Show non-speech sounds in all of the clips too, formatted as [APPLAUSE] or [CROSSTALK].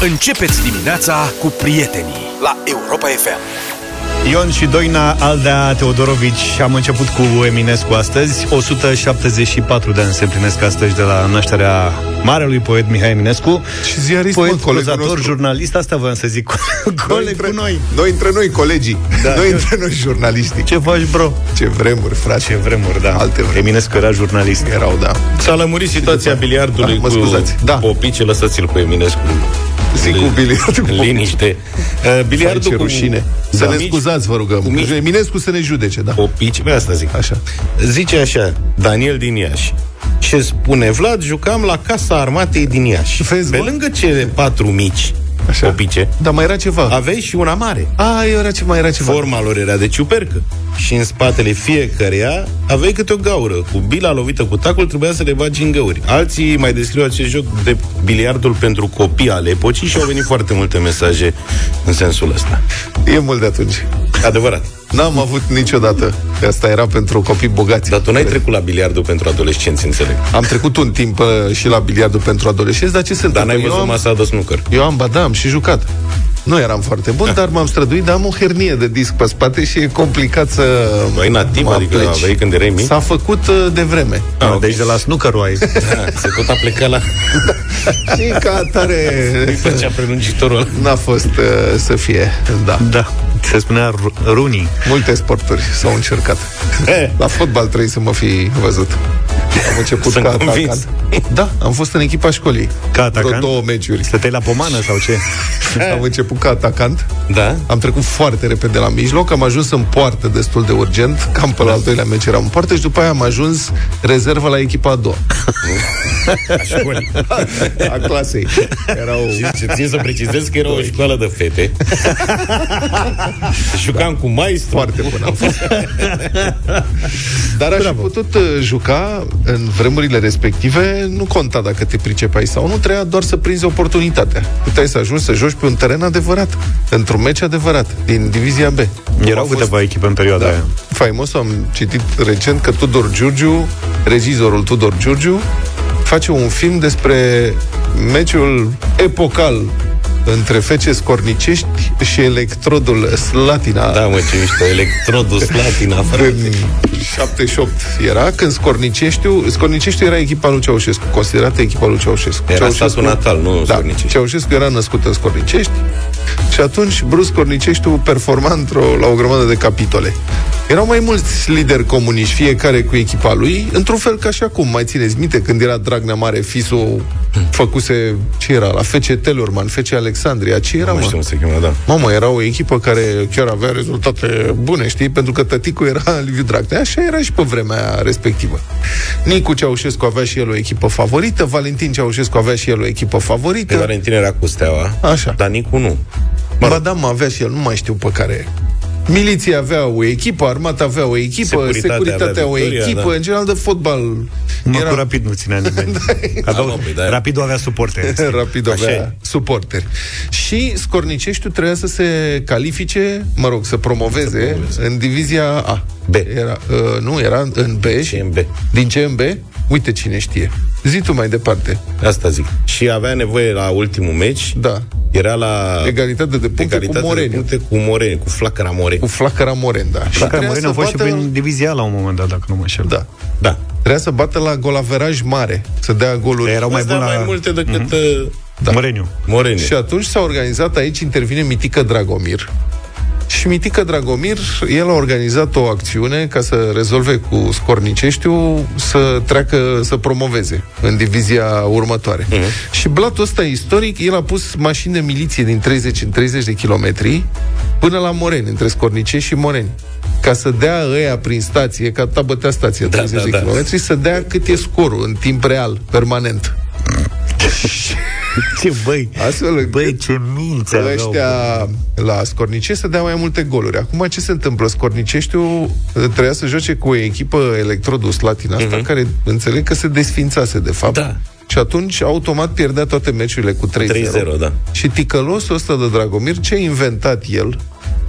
Începeți dimineața cu prietenii la Europa FM. Ion și Doina Aldea Teodorovici Am început cu Eminescu astăzi 174 de ani se împlinesc astăzi De la nașterea marelui poet Mihai Eminescu Și ziarist, Poet, mă, colegul prozator, nostru. jurnalist Asta voiam să zic [LAUGHS] Coleg cu noi Noi între noi, colegii. Da. Noi între noi, jurnaliștii. Ce faci, bro? Ce vremuri, frate. Ce vremuri, da Alte vremuri. Eminescu era jurnalist Erau, da. S-a lămurit situația după- biliardului Da, mă cu scuzați. Da. popice, lăsați-l cu Eminescu. Zic cu biliardul cu În Liniște. [LAUGHS] Uh, Vai, Biliardul ce cu... rușine. Să Da. ne Mici- scuzați, vă rugăm. cu mici- Eminescu să ne judece, da. Popici, pe asta zic. Așa. Zice așa, Daniel din Iași. Ce spune Vlad, jucam la Casa Armatei din Iași. Vezi, Pe mă? lângă cele patru mici Așa. popice, Dar mai era ceva. aveai și una mare. A, era ce mai era ceva. Forma lor era de ciupercă. Și în spatele fiecăreia aveai câte o gaură. Cu bila lovită cu tacul trebuia să le bagi în găuri. Alții mai descriu acest joc de biliardul pentru copii ale epocii și au venit foarte multe mesaje în sensul ăsta. E mult de atunci. Adevărat. N-am avut niciodată. Asta era pentru copii bogați. Dar tu n-ai trecut la biliardul pentru adolescenți, înțeleg. Am trecut un timp uh, și la biliardul pentru adolescenți, dar ce se Dar întâmplă? n-ai Eu văzut am- masa de snooker. Eu am, ba da, am și jucat. Nu eram foarte bun, dar m-am străduit, dar am o hernie de disc pe spate și e complicat să Băi, nativ, mă adică apleci. aveai când erai mic? S-a făcut uh, de vreme. Ah, ok. Deci de la snooker ai [LAUGHS] Da, se tot a plecat la... [LAUGHS] și ca atare Îi făcea prelungitorul ăla. n-a fost uh, să fie, da. Da, se spunea ru- runii Multe sporturi s-au încercat. Eh. La fotbal trebuie să mă fi văzut. Am început Sunt ca convins. atacant. Da, am fost în echipa școlii. Ca atacant? Vreo două meciuri. Stăteai la pomană sau ce? [LAUGHS] Am început ca atacant. Da? Am trecut foarte repede la mijloc, am ajuns în poartă destul de urgent, cam pe la al doilea meci eram în poartă și după aia am ajuns rezervă la echipa a doua. Școli. [LAUGHS] A clasei. Erau... Și ce țin să precizez că era o școală de fete. [LAUGHS] Jucam cu maestru. Foarte bun am fost. Dar aș fi putut uh, juca în vremurile respective, nu conta dacă te pricepai sau nu, trebuia doar să prinzi oportunitatea. Puteai să ajungi să joci pe un teren adevărat, într-un meci adevărat, din Divizia B. Erau A fost- câteva echipe în perioada Da. aia Faimos, am citit recent că Tudor Giurgiu, regizorul Tudor Giurgiu, face un film despre meciul epocal între FC Scornicești și Electrodul Slatina. Da, mă, ce mișto, electrodul Slatina, În frate. 78 era, când Scorniceștiu, Scorniceștiu era echipa lui Ceaușescu, considerată echipa lui Ceaușescu. Era Ceaușescu, statul natal, nu da, Scornicești. Ceaușescu era născut în Scornicești și atunci Bruce Scorniceștiu performa într-o, la o grămadă de capitole. Erau mai mulți lideri comuniști, fiecare cu echipa lui, într-un fel ca și acum. Mai țineți minte când era Dragnea Mare, Fisu făcuse, ce era, la FC Telorman, FC Alexandria, ce era, Nu mă? știu cum se cheamă, da. Mamă, era o echipă care chiar avea rezultate bune, știi? Pentru că tăticul era [LAUGHS] Liviu Dragnea. Așa era și pe vremea respectivă. Nicu Ceaușescu avea și el o echipă favorită, Valentin Ceaușescu avea și el o echipă Că favorită. Valentin era cu steaua, Așa. dar Nicu nu. Mă ba da, mă avea și el, nu mai știu pe care. Miliția avea o echipă, armata avea o echipă, Securitatea securitatea, avea o Victoria, echipă, da. în general de fotbal. Mă, era cu Rapid nu ținea nimeni [LAUGHS] Da, mă, păi, da. Rapidul avea suporte [LAUGHS] Rapid Așa avea e. suporteri. Și Scorniceștiu trebuia să se califice, mă rog, să promoveze, promoveze. în divizia A. B. Era, uh, nu, era în B. și- CMB. Din CMB? Uite cine știe. Zi tu mai departe. Asta zic. Și avea nevoie la ultimul meci, Da. era la Egalitate de puncte egalitate cu Moreniu. de puncte cu Moreni, cu flacăra Moreni. Cu Flacăra Moren, da. Și Dacă trebuia Moreno să a fost și bată- prin divizia la un moment dat, dacă nu mă înșel Da. Da. Trebuia să bată la golaveraj mare, să dea goluri. Erau mai Îți dea bun mai la multe decât uh, Da. Moreniu Moreni. Și atunci s-a organizat, aici intervine Mitică Dragomir. Și Mitică Dragomir, el a organizat o acțiune ca să rezolve cu Scorniceștiu să treacă, să promoveze în divizia următoare. Uh-huh. Și blatul ăsta istoric, el a pus mașini de miliție din 30 în 30 de kilometri până la Moreni, între Scornicești și Moreni ca să dea ăia prin stație, că atâta bătea stația, Da, 30 da, de da. kilometri, să dea cât e scorul în timp real, permanent. [LAUGHS] Ce băi, Astfel încât băi, ce minți aveau, ăștia la Scornice să dea mai multe goluri. Acum ce se întâmplă? Scorniceștiu trebuia să joace cu o echipă Electrodul Slatina asta, care înțeleg că se desfințase de fapt. Da. Și atunci automat pierdea toate meciurile cu 3-0. 3-0, da. Și ticălosul ăsta de Dragomir, ce a inventat el,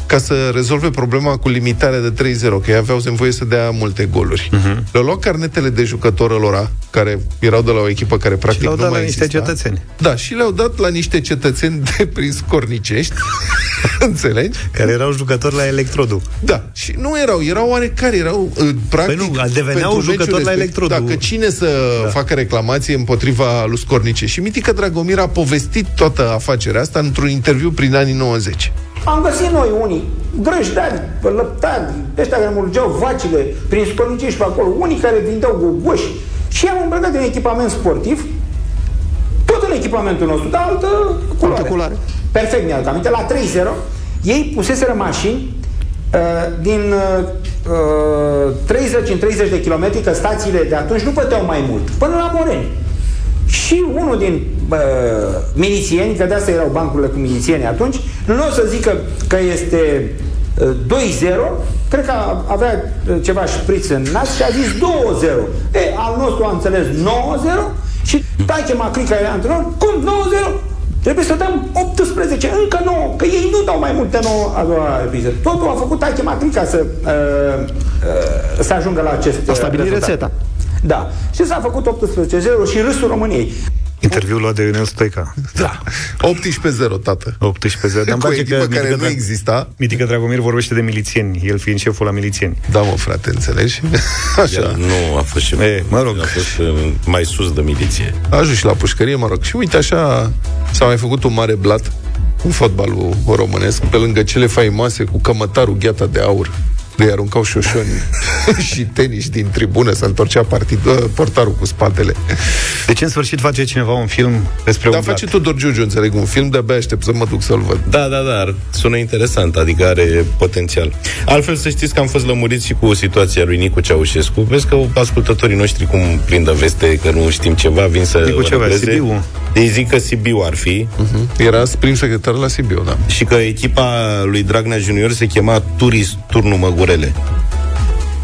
ca să rezolve problema cu limitarea de 3-0, că ei aveau nevoie să dea multe goluri. Uh-huh. Le-au luat carnetele de jucători lor, care erau de la o echipă care practic și le-au nu dat mai la niște exista. cetățeni. Da, și le-au dat la niște cetățeni de prin scornicești. [LAUGHS] Înțelegi? Care erau jucători la Electrodul. Da, și nu erau, erau oarecare, erau uh, practic... Păi nu, deveneau pentru jucători meciul la respectiv, Electrodul. Dacă cine să da. facă reclamație împotriva lui Scornice. Și Mitică Dragomir a povestit toată afacerea asta într-un interviu prin anii 90. Am găsit noi unii grăjdari, lăptari, ăștia care mulgeau vacile prin scornice și pe acolo, unii care vindeau gogoși și am îmbrăcat în echipament sportiv, tot în echipamentul nostru, dar altă culoare. Altă culoare. Perfect mi-aduc aminte, la 3-0, ei puseseră mașini uh, din uh, 30 în 30 de kilometri, că stațiile de atunci nu păteau mai mult, până la Moreni. Și unul din uh, milițieni, că de asta erau bancurile cu milițieni atunci, nu o să zică că este uh, 2-0, cred că avea uh, ceva șpriț în nas și a zis 2-0. E, al nostru a înțeles 9-0 și Taiche Macrica era antrenor, cum 9-0? Trebuie să dăm 18, încă 9, că ei nu dau mai multe 9 a doua repriză. Totul a făcut Taiche Macrica să, uh, uh, să ajungă la acest A stabilit rezultat. rețeta. Da. Și s-a făcut 18-0 și râsul României. Interviul luat de Ionel Stoica. Da. 18-0, tată. 18 0 Dar Cu o echipă care nu exista. Mitică Dragomir vorbește de milițieni, el fiind șeful la milițieni. Da, mă, frate, înțelegi? [LAUGHS] Așa. El nu a fost și E, mă rog. A fost uh, mai sus de miliție. A ajuns și la pușcărie, mă rog. Și uite, așa s-a mai făcut un mare blat în fotbalul românesc, pe lângă cele faimoase cu cămătarul gheata de aur, de îi aruncau șoșoni [LAUGHS] și tenis din tribună, să întorcea partid, uh, portarul cu spatele. Deci în sfârșit face cineva un film despre Dar un face blat. Tudor Giugiu, înțeleg, un film, de-abia aștept să mă duc să-l văd. Da, da, da, sună interesant, adică are potențial. Altfel să știți că am fost lămuriți și cu situația lui Nicu Ceaușescu. Vezi că ascultătorii noștri cum prindă veste că nu știm ceva, vin să Nicu ceva, regleze. Sibiu. Ei zic că Sibiu ar fi Era prim secretar la Sibiu, da. și că echipa lui Dragnea Junior se chema Turis Turnu Măgurele.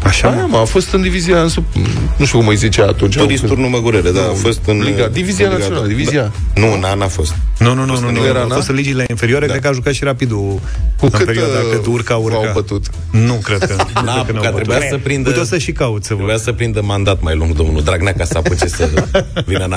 Așa, Da, mă. mă, a fost în divizia, în sub, nu știu cum îi zicea atunci. Turis Când- Turnu Măgurele, da, a fost în Liga, divizia în Liga națională, doi. divizia. Da. Nu, n-a, n-a fost. Nu, nu, nu, nu, nu, era, a na? fost în ligile inferioare, cred că a jucat și rapidul Cu în cât, perioada uh, cât urca, urca. v-au bătut? Nu cred că. nu N-a cred că n-au apucat, bătut. trebuia să prindă- Uite, o să și caut să Trebuia văd. să prindă mandat mai lung domnul Dragnea ca să apuce să [LAUGHS] vină în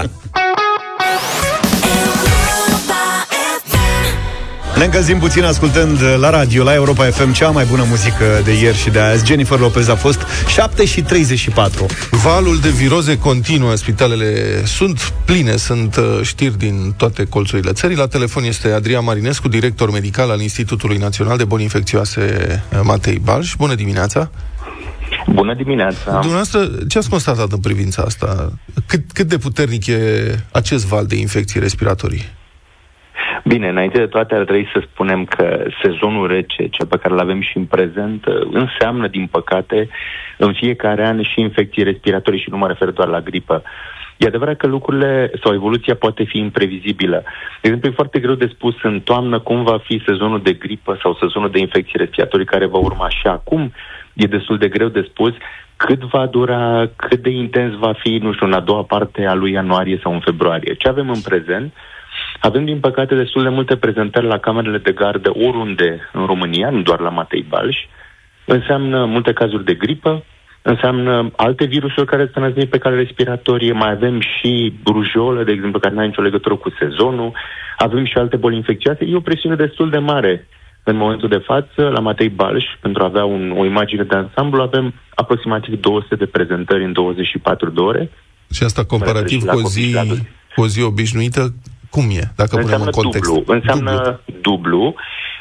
Ne încălzim puțin ascultând la radio, la Europa FM, cea mai bună muzică de ieri și de azi. Jennifer Lopez a fost 7 și 34. Valul de viroze continuă, spitalele sunt pline, sunt uh, știri din toate colțurile țării. La telefon este Adrian Marinescu, director medical al Institutului Național de Boli Infecțioase uh, Matei Balș. Bună dimineața! Bună dimineața! Dumneavoastră, ce ați constatat în privința asta? Cât, cât de puternic e acest val de infecții respiratorii? Bine, înainte de toate ar trebui să spunem că sezonul rece, cel pe care îl avem și în prezent, înseamnă, din păcate, în fiecare an și infecții respiratorii și nu mă refer doar la gripă. E adevărat că lucrurile sau evoluția poate fi imprevizibilă. De exemplu, e foarte greu de spus în toamnă cum va fi sezonul de gripă sau sezonul de infecții respiratorii care va urma și acum e destul de greu de spus cât va dura, cât de intens va fi, nu știu, în a doua parte a lui ianuarie sau în februarie. Ce avem în prezent? Avem, din păcate, destul de multe prezentări la camerele de gardă oriunde în România, nu doar la Matei Balș. Înseamnă multe cazuri de gripă, înseamnă alte virusuri care se năznit pe cale respiratorie, mai avem și rujolă, de exemplu, care nu are nicio legătură cu sezonul, avem și alte boli infecțioase. E o presiune destul de mare în momentul de față, la Matei Balș, pentru a avea un, o imagine de ansamblu, avem aproximativ 200 de prezentări în 24 de ore. Și asta comparativ la cu o copii zi, și la adulți. cu o zi obișnuită, cum e? Dacă punem înseamnă în context. dublu. Înseamnă dublu. dublu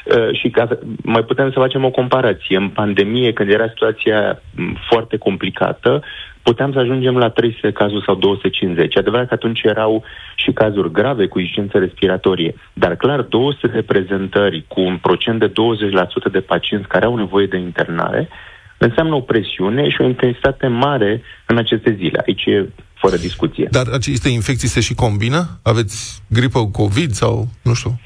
uh, și ca, mai putem să facem o comparație. În pandemie, când era situația m, foarte complicată, puteam să ajungem la 300 cazuri sau 250. E adevărat că atunci erau și cazuri grave cu insuficiență respiratorie, dar clar 200 de prezentări cu un procent de 20% de pacienți care au nevoie de internare înseamnă o presiune și o intensitate mare în aceste zile. Aici e fără discuție. Dar aceste infecții se și combină? Aveți gripă cu COVID sau, nu știu?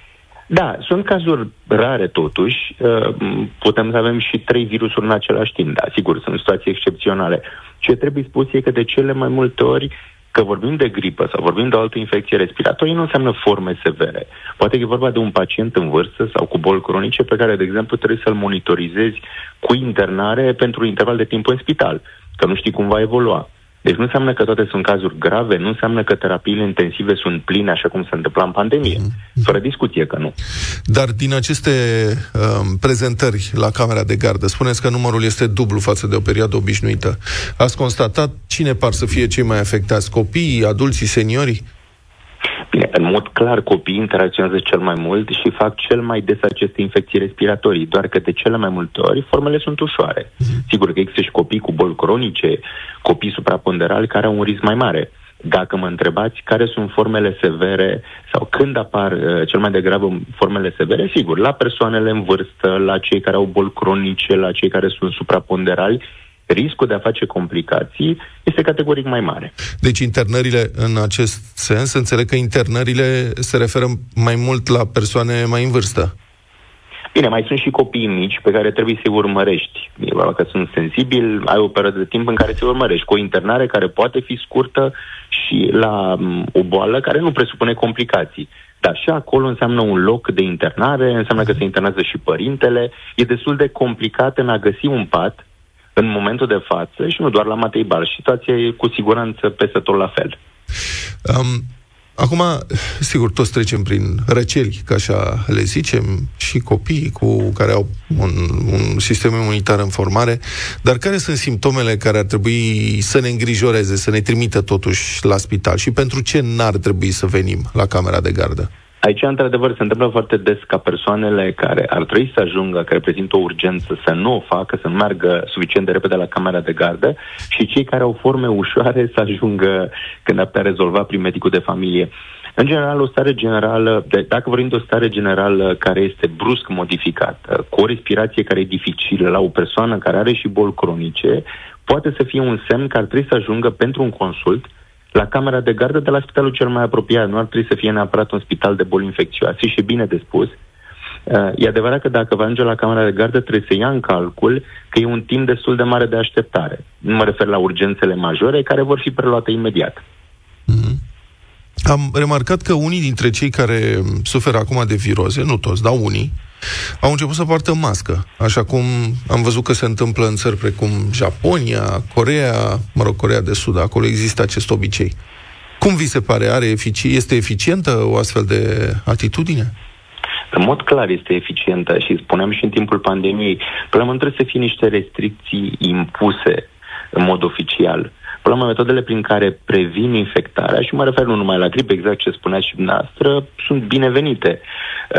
Da, sunt cazuri rare totuși. Uh, Putem să avem și trei virusuri în același timp. Da, sigur, sunt situații excepționale. Ce trebuie spus e că de cele mai multe ori Că vorbim de gripă sau vorbim de o altă infecție respiratorie nu înseamnă forme severe. Poate că e vorba de un pacient în vârstă sau cu boli cronice pe care, de exemplu, trebuie să-l monitorizezi cu internare pentru un interval de timp în spital, că nu știi cum va evolua. Deci nu înseamnă că toate sunt cazuri grave, nu înseamnă că terapiile intensive sunt pline așa cum se întâmpla în pandemie. Mm-hmm. Fără discuție că nu. Dar din aceste um, prezentări la Camera de Gardă, spuneți că numărul este dublu față de o perioadă obișnuită. Ați constatat cine par să fie cei mai afectați? Copiii, adulții, seniorii? Bine, în mod clar, copiii interacționează cel mai mult și fac cel mai des aceste infecții respiratorii, doar că de cele mai multe ori formele sunt ușoare. Mm-hmm. Sigur că există și copii cu boli cronice, copii supraponderali care au un risc mai mare. Dacă mă întrebați care sunt formele severe sau când apar uh, cel mai degrabă formele severe, sigur, la persoanele în vârstă, la cei care au boli cronice, la cei care sunt supraponderali, riscul de a face complicații este categoric mai mare. Deci internările în acest sens, înțeleg că internările se referă mai mult la persoane mai în vârstă. Bine, mai sunt și copii mici pe care trebuie să-i urmărești. Dacă sunt sensibili, ai o perioadă de timp în care să-i urmărești, cu o internare care poate fi scurtă și la o boală care nu presupune complicații. Dar și acolo înseamnă un loc de internare, înseamnă că se internează și părintele. E destul de complicat în a găsi un pat în momentul de față și nu doar la Matei Bal. Situația e cu siguranță peste tot la fel. Um, acum, sigur, toți trecem prin răceli, ca așa le zicem, și copii cu care au un, un sistem imunitar în formare, dar care sunt simptomele care ar trebui să ne îngrijoreze, să ne trimită totuși la spital și pentru ce n-ar trebui să venim la camera de gardă? Aici, într-adevăr, se întâmplă foarte des ca persoanele care ar trebui să ajungă, care reprezintă o urgență, să nu o facă, să nu meargă suficient de repede la camera de gardă și cei care au forme ușoare să ajungă când ar putea rezolva prin medicul de familie. În general, o stare generală, de, dacă vorbim de o stare generală care este brusc modificată, cu o respirație care e dificilă la o persoană care are și boli cronice, poate să fie un semn că ar trebui să ajungă pentru un consult la camera de gardă de la spitalul cel mai apropiat. Nu ar trebui să fie neapărat un spital de boli infecțioase și bine de spus. Uh, e adevărat că dacă va ajunge la camera de gardă, trebuie să ia în calcul că e un timp destul de mare de așteptare. Nu mă refer la urgențele majore, care vor fi preluate imediat. Mm-hmm. Am remarcat că unii dintre cei care suferă acum de viroze, nu toți, dar unii, au început să poartă mască, așa cum am văzut că se întâmplă în țări precum Japonia, Corea, mă rog, Corea de Sud, acolo există acest obicei. Cum vi se pare? Are efici- este eficientă o astfel de atitudine? În mod clar este eficientă și spuneam și în timpul pandemiei, problema nu trebuie să fie niște restricții impuse în mod oficial. Problema, metodele prin care previn infectarea, și mă refer nu numai la gripă, exact ce spuneați și dumneavoastră, sunt binevenite.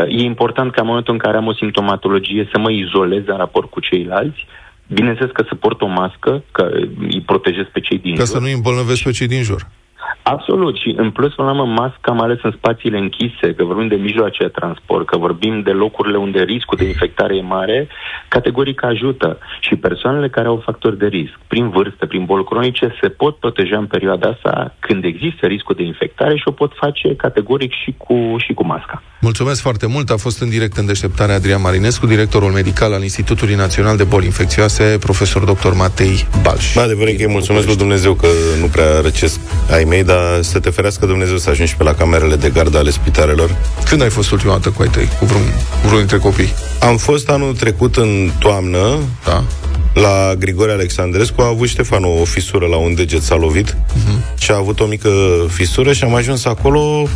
E important ca în momentul în care am o simptomatologie să mă izolez în raport cu ceilalți, Bineînțeles că să port o mască, că îi protejez pe cei din ca jur. Ca să nu îi îmbolnăvesc pe cei din jur. Absolut. Și în plus, până la urmă, masca, mai ales în spațiile închise, că vorbim de mijloace de transport, că vorbim de locurile unde riscul de infectare e mare, categoric ajută. Și persoanele care au factori de risc, prin vârstă, prin boli cronice, se pot proteja în perioada asta când există riscul de infectare și o pot face categoric și cu, și cu masca. Mulțumesc foarte mult. A fost în direct în deșteptarea Adrian Marinescu, directorul medical al Institutului Național de Boli Infecțioase, profesor dr. Matei Balș. Bă, adevărat că îi mulțumesc lui Dumnezeu că nu prea răcesc ai mei, dar să te ferească Dumnezeu să ajungi pe la camerele de gardă ale spitalelor. Când ai fost ultima dată cu ai tăi, cu vreun, vreun dintre copii? Am fost anul trecut în toamnă, da. la Grigore Alexandrescu, a avut Ștefan o fisură la un deget, s-a lovit uh-huh. și a avut o mică fisură și am ajuns acolo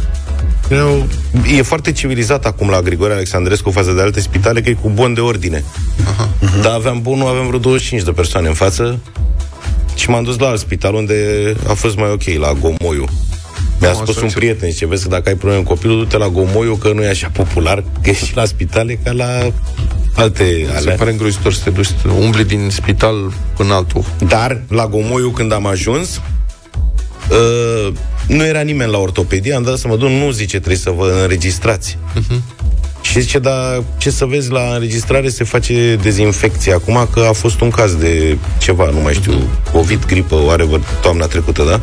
eu, e foarte civilizat acum la Grigore Alexandrescu față de alte spitale, că e cu bon de ordine. Aha. Uh-huh. Dar aveam bunul, aveam vreo 25 de persoane în față și m-am dus la alt spital unde a fost mai ok, la Gomoiu. Mi-a spus un prieten, ce vezi că dacă ai probleme cu copilul, du-te la Gomoiu, că nu e așa popular, [LAUGHS] că e și la spitale ca la alte Se alea. pare îngrozitor să te duci, să umbli din spital până altul. Dar la Gomoiu, când am ajuns, uh, nu era nimeni la ortopedie, am dat să mă duc, nu zice, trebuie să vă înregistrați. Uh-huh. Și zice, dar ce să vezi la înregistrare se face dezinfecție acum, că a fost un caz de ceva, nu mai știu, COVID, gripă, oarevă, toamna trecută, da?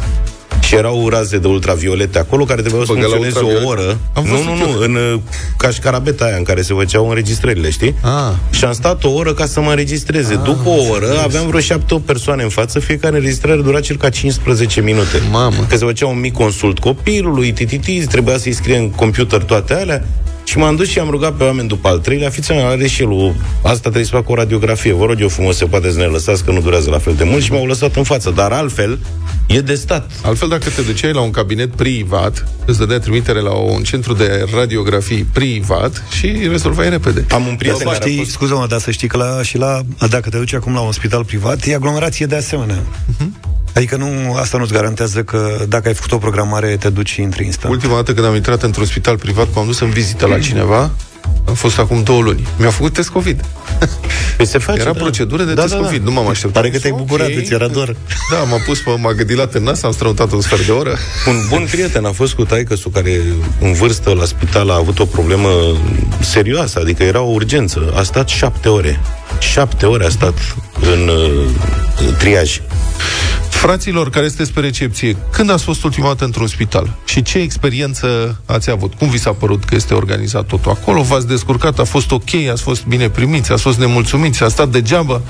Și erau raze de ultraviolete acolo care trebuiau să Băga la funcționeze o ultraviolete. oră. Am nu, văzut nu, nu, eu. în uh, cașcarabeta aia în care se făceau înregistrările, știi? Ah. Și am stat o oră ca să mă înregistreze. După o oră aveam vreo șapte persoane în față, fiecare înregistrare dura circa 15 minute. Mamă. Că se făcea un mic consult copilului, tititiz, trebuia să-i scrie în computer toate alea. Și m-am dus și am rugat pe oameni după al treilea, fiți are și el o... Asta trebuie să fac o radiografie. Vă rog eu frumos, se poate să ne lăsați, că nu durează la fel de mult și m-au lăsat în față. Dar altfel, e de stat. Altfel, dacă te duceai la un cabinet privat, îți dădea trimitere la un centru de radiografii privat și rezolvai repede. Am un Dar prieten să care a știi, fost... scuză-mă, dar să știi că la, și la, dacă te duci acum la un spital privat, e aglomerație de asemenea. Adică nu, asta nu-ți garantează că dacă ai făcut o programare, te duci și intri instant. Ultima dată când am intrat într-un spital privat, m-am dus în vizită la cineva, a fost acum două luni. Mi-a făcut test COVID. Păi se face, Era da. procedură de Da, test da, da. COVID, nu m-am așteptat. Pare că te-ai Ok. bucurat, îți era dor. Da, m-a pus, pe- m-a gâdilat în nas, am strămutat un sfert de oră. Un bun prieten a fost cu taică care în vârstă la spital a avut o problemă serioasă, adică era o urgență. A stat șapte ore. Șapte ore a stat în uh, triaj. Fraților care sunteți pe recepție, când ați fost ultima dată într-un spital? Și ce experiență ați avut? Cum vi s-a părut că este organizat totul acolo? V-ați descurcat? A fost ok? Ați fost bine primiți? Ați fost nemulțumiți? A stat degeaba?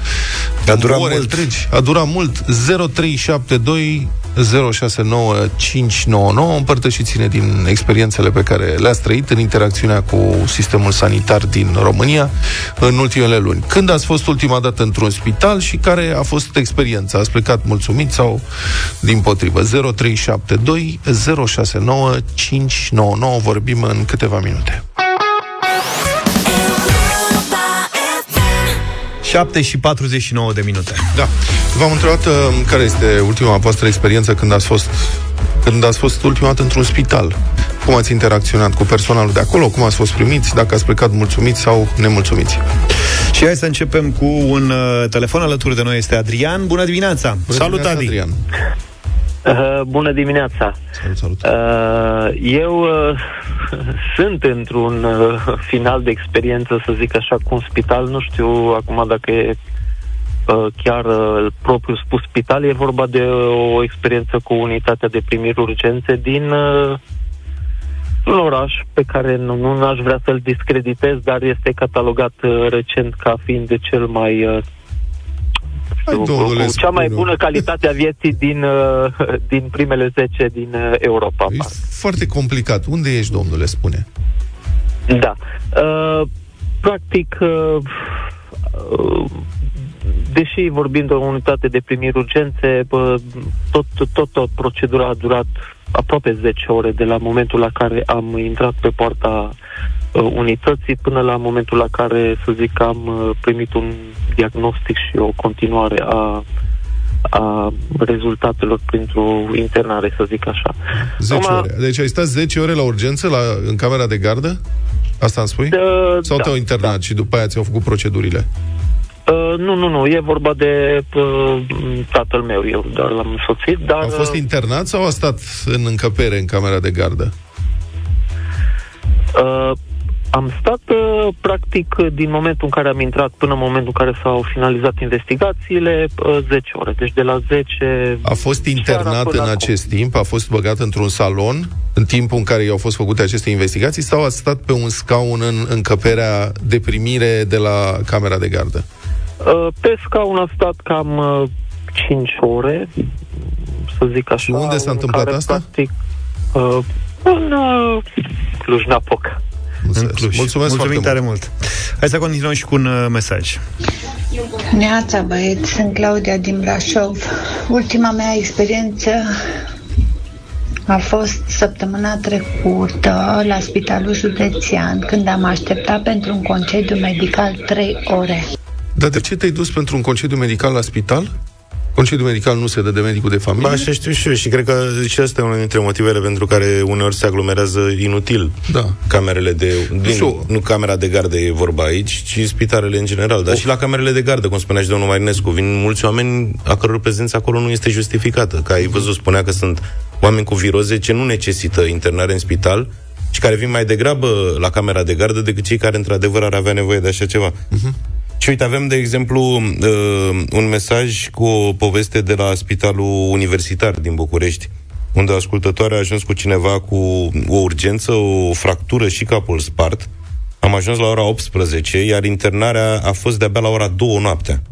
A durat Ore mult. Întregi? A durat mult. 0372 069599 Împărtășiți-ne din experiențele pe care le-ați trăit în interacțiunea cu sistemul sanitar din România în ultimele luni. Când ați fost ultima dată într-un spital și care a fost experiența? Ați plecat mulțumit sau din potrivă? 0372 069599 Vorbim în câteva minute. 7 și 49 de minute. Da. V-am întrebat uh, care este ultima voastră experiență când ați fost când ați fost ultima dată într-un spital. Cum ați interacționat cu personalul de acolo, cum ați fost primiți, dacă ați plecat mulțumiți sau nemulțumiți. Și hai să începem cu un uh, telefon alături de noi. Este Adrian. Bună dimineața! Bună Salut, dimineața, Adi. Adrian. Uh, bună dimineața! Salut, salut. Uh, eu uh, [LAUGHS] sunt într-un uh, final de experiență, să zic așa, cu un spital. Nu știu acum dacă e uh, chiar uh, propriu spus spital. E vorba de o experiență cu unitatea de primiri urgențe din uh, un oraș pe care nu, nu aș vrea să-l discreditez, dar este catalogat uh, recent ca fiind de cel mai uh, Hai, cu, domnule, cu cea mai spune-o. bună calitate a vieții din, uh, [LAUGHS] din primele 10 din uh, Europa. E parcă. foarte complicat. Unde ești, domnule, spune? Da. Uh, practic, uh, uh, deși vorbim de o unitate de primiri urgențe, bă, tot, tot, tot procedura a durat aproape 10 ore de la momentul la care am intrat pe poarta uh, unității până la momentul la care, să zic, am uh, primit un diagnostic și o continuare a a rezultatelor printr-o internare, să zic așa. 10 Acum, ore. Deci ai stat 10 ore la urgență la, în camera de gardă? Asta îmi spui? Uh, Sau da, te-au internat și după aia ți-au făcut procedurile? Uh, nu, nu, nu, e vorba de uh, tatăl meu, eu doar l-am însoțit, dar... A fost uh, internat sau a stat în încăpere în camera de gardă? uh, am stat, uh, practic, din momentul în care am intrat până în momentul în care s-au finalizat investigațiile, uh, 10 ore. Deci de la 10... A fost internat seara în până acest timp? A fost băgat într-un salon în timpul în care i-au fost făcute aceste investigații sau a stat pe un scaun în încăperea de primire de la camera de gardă? Uh, pe scaun a stat cam uh, 5 ore, să zic așa. Și unde s-a în întâmplat care, asta? Practic, uh, în uh, Cluj-Napoca. Înțeles. În Cluj. Mulțumesc Mulțumim foarte tare mult. Hai să continuăm și cu un uh, mesaj. Neața, băieți, sunt Claudia din Brașov. Ultima mea experiență a fost săptămâna trecută la Spitalul Județean, când am așteptat pentru un concediu medical 3 ore. Dar de ce te-ai dus pentru un concediu medical la spital? Concediu medical nu se dă de medicul de familie? Ba, așa știu și eu și cred că și asta e unul dintre motivele pentru care uneori se aglomerează inutil Da. camerele de... Din, știu. nu camera de gardă e vorba aici, ci spitalele în general. Dar și la camerele de gardă, cum spunea și domnul Marinescu, vin mulți oameni a căror prezență acolo nu este justificată. Ca ai văzut, spunea că sunt oameni cu viroze ce nu necesită internare în spital și care vin mai degrabă la camera de gardă decât cei care într-adevăr ar avea nevoie de așa ceva. Și uite, avem, de exemplu, uh, un mesaj cu o poveste de la Spitalul Universitar din București. unde o ascultătoare a ajuns cu cineva cu o urgență, o fractură și capul spart. Am ajuns la ora 18, iar internarea a fost de-abia la ora 2 noaptea.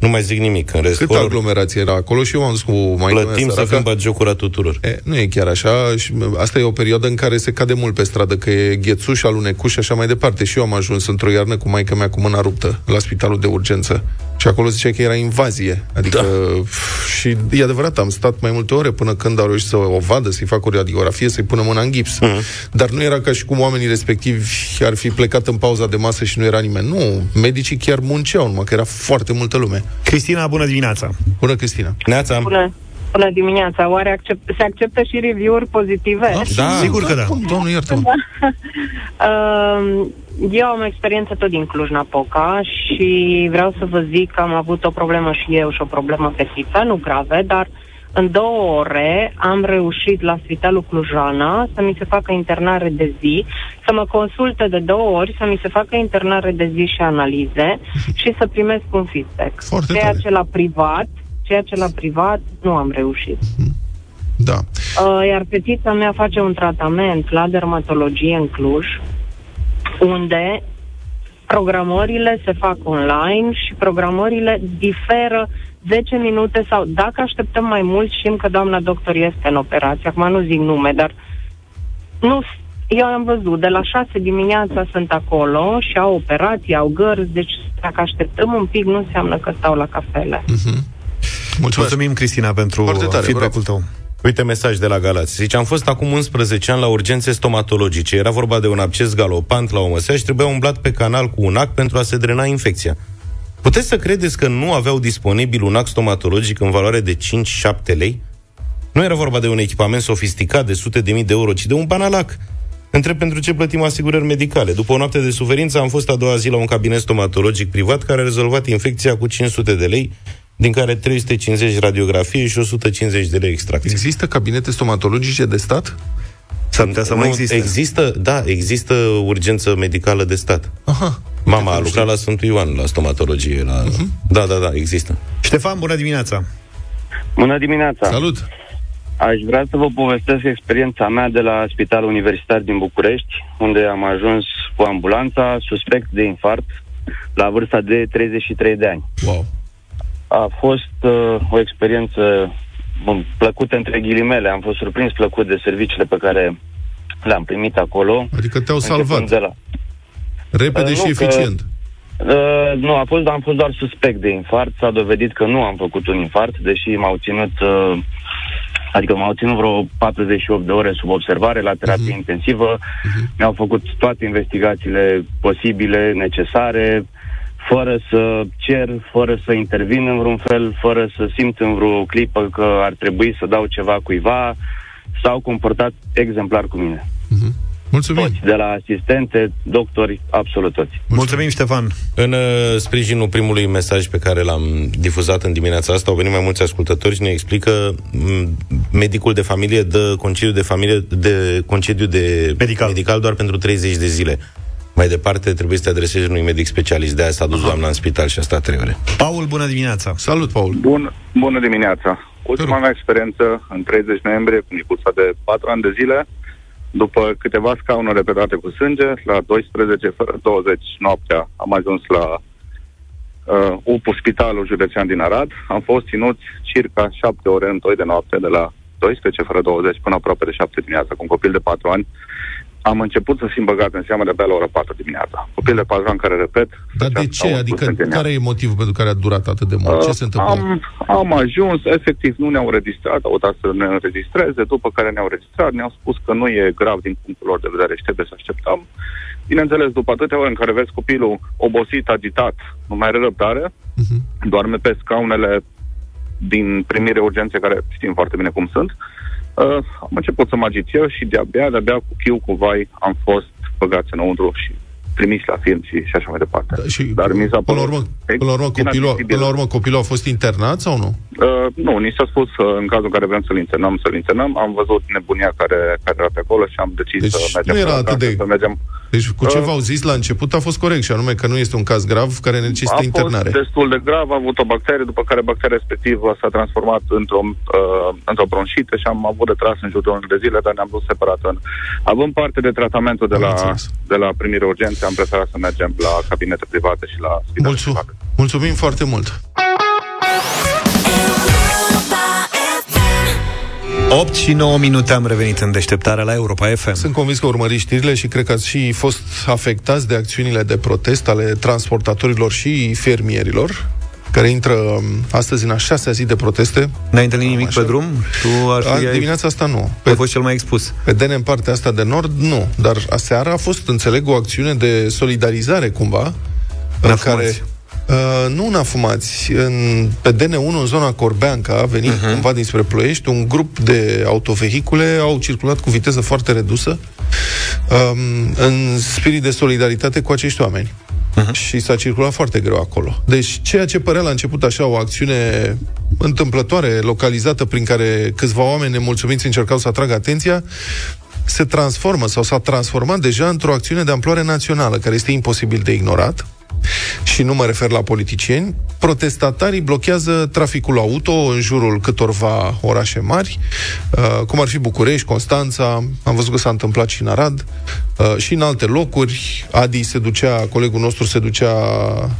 Nu mai zic nimic. În rest, Câtă horror, aglomerație era acolo și eu am zis cu mai plătim să fim bagiocura tuturor. E, nu e chiar așa. Și asta e o perioadă în care se cade mult pe stradă, că e ghețuș, alunecuș și așa mai departe. Și eu am ajuns într-o iarnă cu maica mea cu mâna ruptă la spitalul de urgență. Și acolo zicea că era invazie. Adică, da. și e adevărat, am stat mai multe ore până când au reușit să o vadă, să-i facă o radiografie, să-i pună mâna în gips. Mm-hmm. Dar nu era ca și cum oamenii respectivi ar fi plecat în pauza de masă și nu era nimeni. Nu, medicii chiar munceau, numai că era foarte multă lume. Cristina, bună dimineața! Bună, Cristina! Neața, Bună, bună dimineața. Oare accept, se acceptă și review-uri pozitive? Da. Sigur că da. Cum, Doamne, iartă [LAUGHS] Uh, Eu am o experiență tot din Cluj-Napoca și vreau să vă zic că am avut o problemă și eu și o problemă fetiță, nu grave, dar în două ore am reușit la Spitalul Clujana să mi se facă internare de zi, să mă consulte de două ori, să mi se facă internare de zi și analize [LAUGHS] și să primesc un feedback. Foarte ceea tare. ce la privat, ceea ce la privat nu am reușit. Da. Uh, iar fetița mea face un tratament la dermatologie în Cluj, unde programările se fac online și programările diferă 10 minute sau dacă așteptăm mai mult, știm că doamna doctor este în operație, acum nu zic nume, dar nu, eu am văzut, de la 6 dimineața sunt acolo și au operații, au gărzi, deci dacă așteptăm un pic nu înseamnă că stau la cafele. Mulțumesc. Mulțumim, Cristina, pentru Foarte tare, feedback-ul tău. Uite mesaj de la Galați. Zice, am fost acum 11 ani la urgențe stomatologice. Era vorba de un absces galopant la o măsea și trebuia umblat pe canal cu un ac pentru a se drena infecția. Puteți să credeți că nu aveau disponibil un ac stomatologic în valoare de 5-7 lei? Nu era vorba de un echipament sofisticat de sute de mii de euro, ci de un banalac. Întreb pentru ce plătim asigurări medicale. După o noapte de suferință am fost a doua zi la un cabinet stomatologic privat care a rezolvat infecția cu 500 de lei, din care 350 radiografie și 150 de lei extracție. Există cabinete stomatologice de stat? S-ar putea să mai Nu, existe. Există, da, există urgență medicală de stat. Aha. Mama a lucrat la Sfântul Ioan, la stomatologie. La... Uh-huh. Da, da, da, există. Ștefan, bună dimineața! Bună dimineața! Salut! Aș vrea să vă povestesc experiența mea de la Spitalul Universitar din București, unde am ajuns cu ambulanța suspect de infarct la vârsta de 33 de ani. Wow. A fost uh, o experiență bun, plăcută între ghilimele. Am fost surprins plăcut de serviciile pe care le-am primit acolo. Adică te-au începând salvat. De la, Repede Uh, și nu, că- eficient. Uh, nu, a fost, am fost doar suspect de infart. S-a dovedit că nu am făcut un infart, deși m-au ținut, uh, adică m-au ținut vreo 48 de ore sub observare la terapie uh-huh. intensivă. Uh-huh. Mi-au făcut toate investigațiile posibile, necesare, fără să cer, fără să intervin în vreun fel, fără să simt în vreo clipă că ar trebui să dau ceva cuiva. S-au comportat exemplar cu mine. Mulțumim. Toți, de la asistente, doctori, absolut toți. Mulțumim, Ștefan! În uh, sprijinul primului mesaj pe care l-am difuzat în dimineața asta, au venit mai mulți ascultători și ne explică m, medicul de familie dă concediu de familie de concediu de Medical. medical doar pentru 30 de zile. Mai departe trebuie să te adresezi unui medic specialist. De aia s-a dus doamna în spital și a stat 3 ore. Paul, bună dimineața! Salut, Paul. Bun, bună dimineața. Ultima mea experiență în 30 noiembrie cu Nicuța de 4 ani de zile, după câteva scaune repetate cu sânge, la 12 fără 20 noaptea am ajuns la uh, UPU Spitalul Județean din Arad. Am fost ținuți circa 7 ore în toi de noapte, de la 12 fără 20 până aproape de 7 dimineața, cu un copil de 4 ani. Am început să fim băgat în seamă de-abia la ora 4 dimineața. Copil de 4 ani care, repet... Dar de făcea ce? sau Adică sângenia. care e motivul pentru care a durat atât de mult? Ce se întâmplă? Am, am ajuns, efectiv, nu ne-au înregistrat, au dat să ne înregistreze, după care ne-au înregistrat, ne-au spus că nu e grav din punctul lor de vedere și trebuie să așteptăm. Bineînțeles, după atâtea ore în care vezi copilul obosit, agitat, nu mai are răbdare, Mhm. doarme pe scaunele din primire urgențe, care știm foarte bine cum sunt, uh, am început să mă agit eu și de-abia, de-abia cu chiu, cu vai, am fost băgați înăuntru și trimiși la film și, și așa mai departe. Da, și Dar mi s-a până la părut urmă, până la urmă, copilul, inadmisibil. până la urmă copilul a fost internat sau nu? Uh, nu, ni s-a spus uh, în cazul în care vrem să-l internăm, să-l internăm. Am văzut nebunia care, care era pe acolo și am decis Deci să mergem nu era la atât acasă, de- să mergem. Deci cu ce Uh, v-au zis la început a fost corect și anume că nu este un caz grav care necesită a internare. fost destul de grav, a avut o bacterie, după care bacteria respectivă s-a transformat într-o, uh, într-o bronșită și am avut de tras în jur de unul de zile, dar ne-am dus separat în... Având parte de tratamentul de Am la, înțeles. de la primire urgențe, am preferat să mergem la cabinete private și la spitale Mulțu- private. mulțumim foarte mult! 8 și 9 minute am revenit în deșteptarea la Europa FM. Sunt convins că urmăriți știrile și cred că ați și fost afectați de acțiunile de protest ale transportatorilor și fermierilor care intră um, astăzi în a șasea zi de proteste. N-ai întâlnit nimic Așa. pe drum? Tu ar fi... A, ai- dimineața asta nu. Ai Pe, fost cel mai expus. pe DN în partea asta de nord, nu. Dar aseară a fost, înțeleg, o acțiune de solidarizare cumva. în N-afumați. care Uh, nu în afumați. În, pe DN1, în zona Corbeanca, venind uh-huh. cumva dinspre Ploiești, un grup de autovehicule au circulat cu viteză foarte redusă um, în spirit de solidaritate cu acești oameni. Uh-huh. Și s-a circulat foarte greu acolo. Deci, ceea ce părea la început așa o acțiune întâmplătoare, localizată, prin care câțiva oameni nemulțumiți încercau să atragă atenția, se transformă sau s-a transformat deja într-o acțiune de amploare națională, care este imposibil de ignorat și nu mă refer la politicieni, protestatarii blochează traficul auto în jurul câtorva orașe mari, uh, cum ar fi București, Constanța, am văzut că s-a întâmplat și în Arad, uh, și în alte locuri. Adi se ducea, colegul nostru se ducea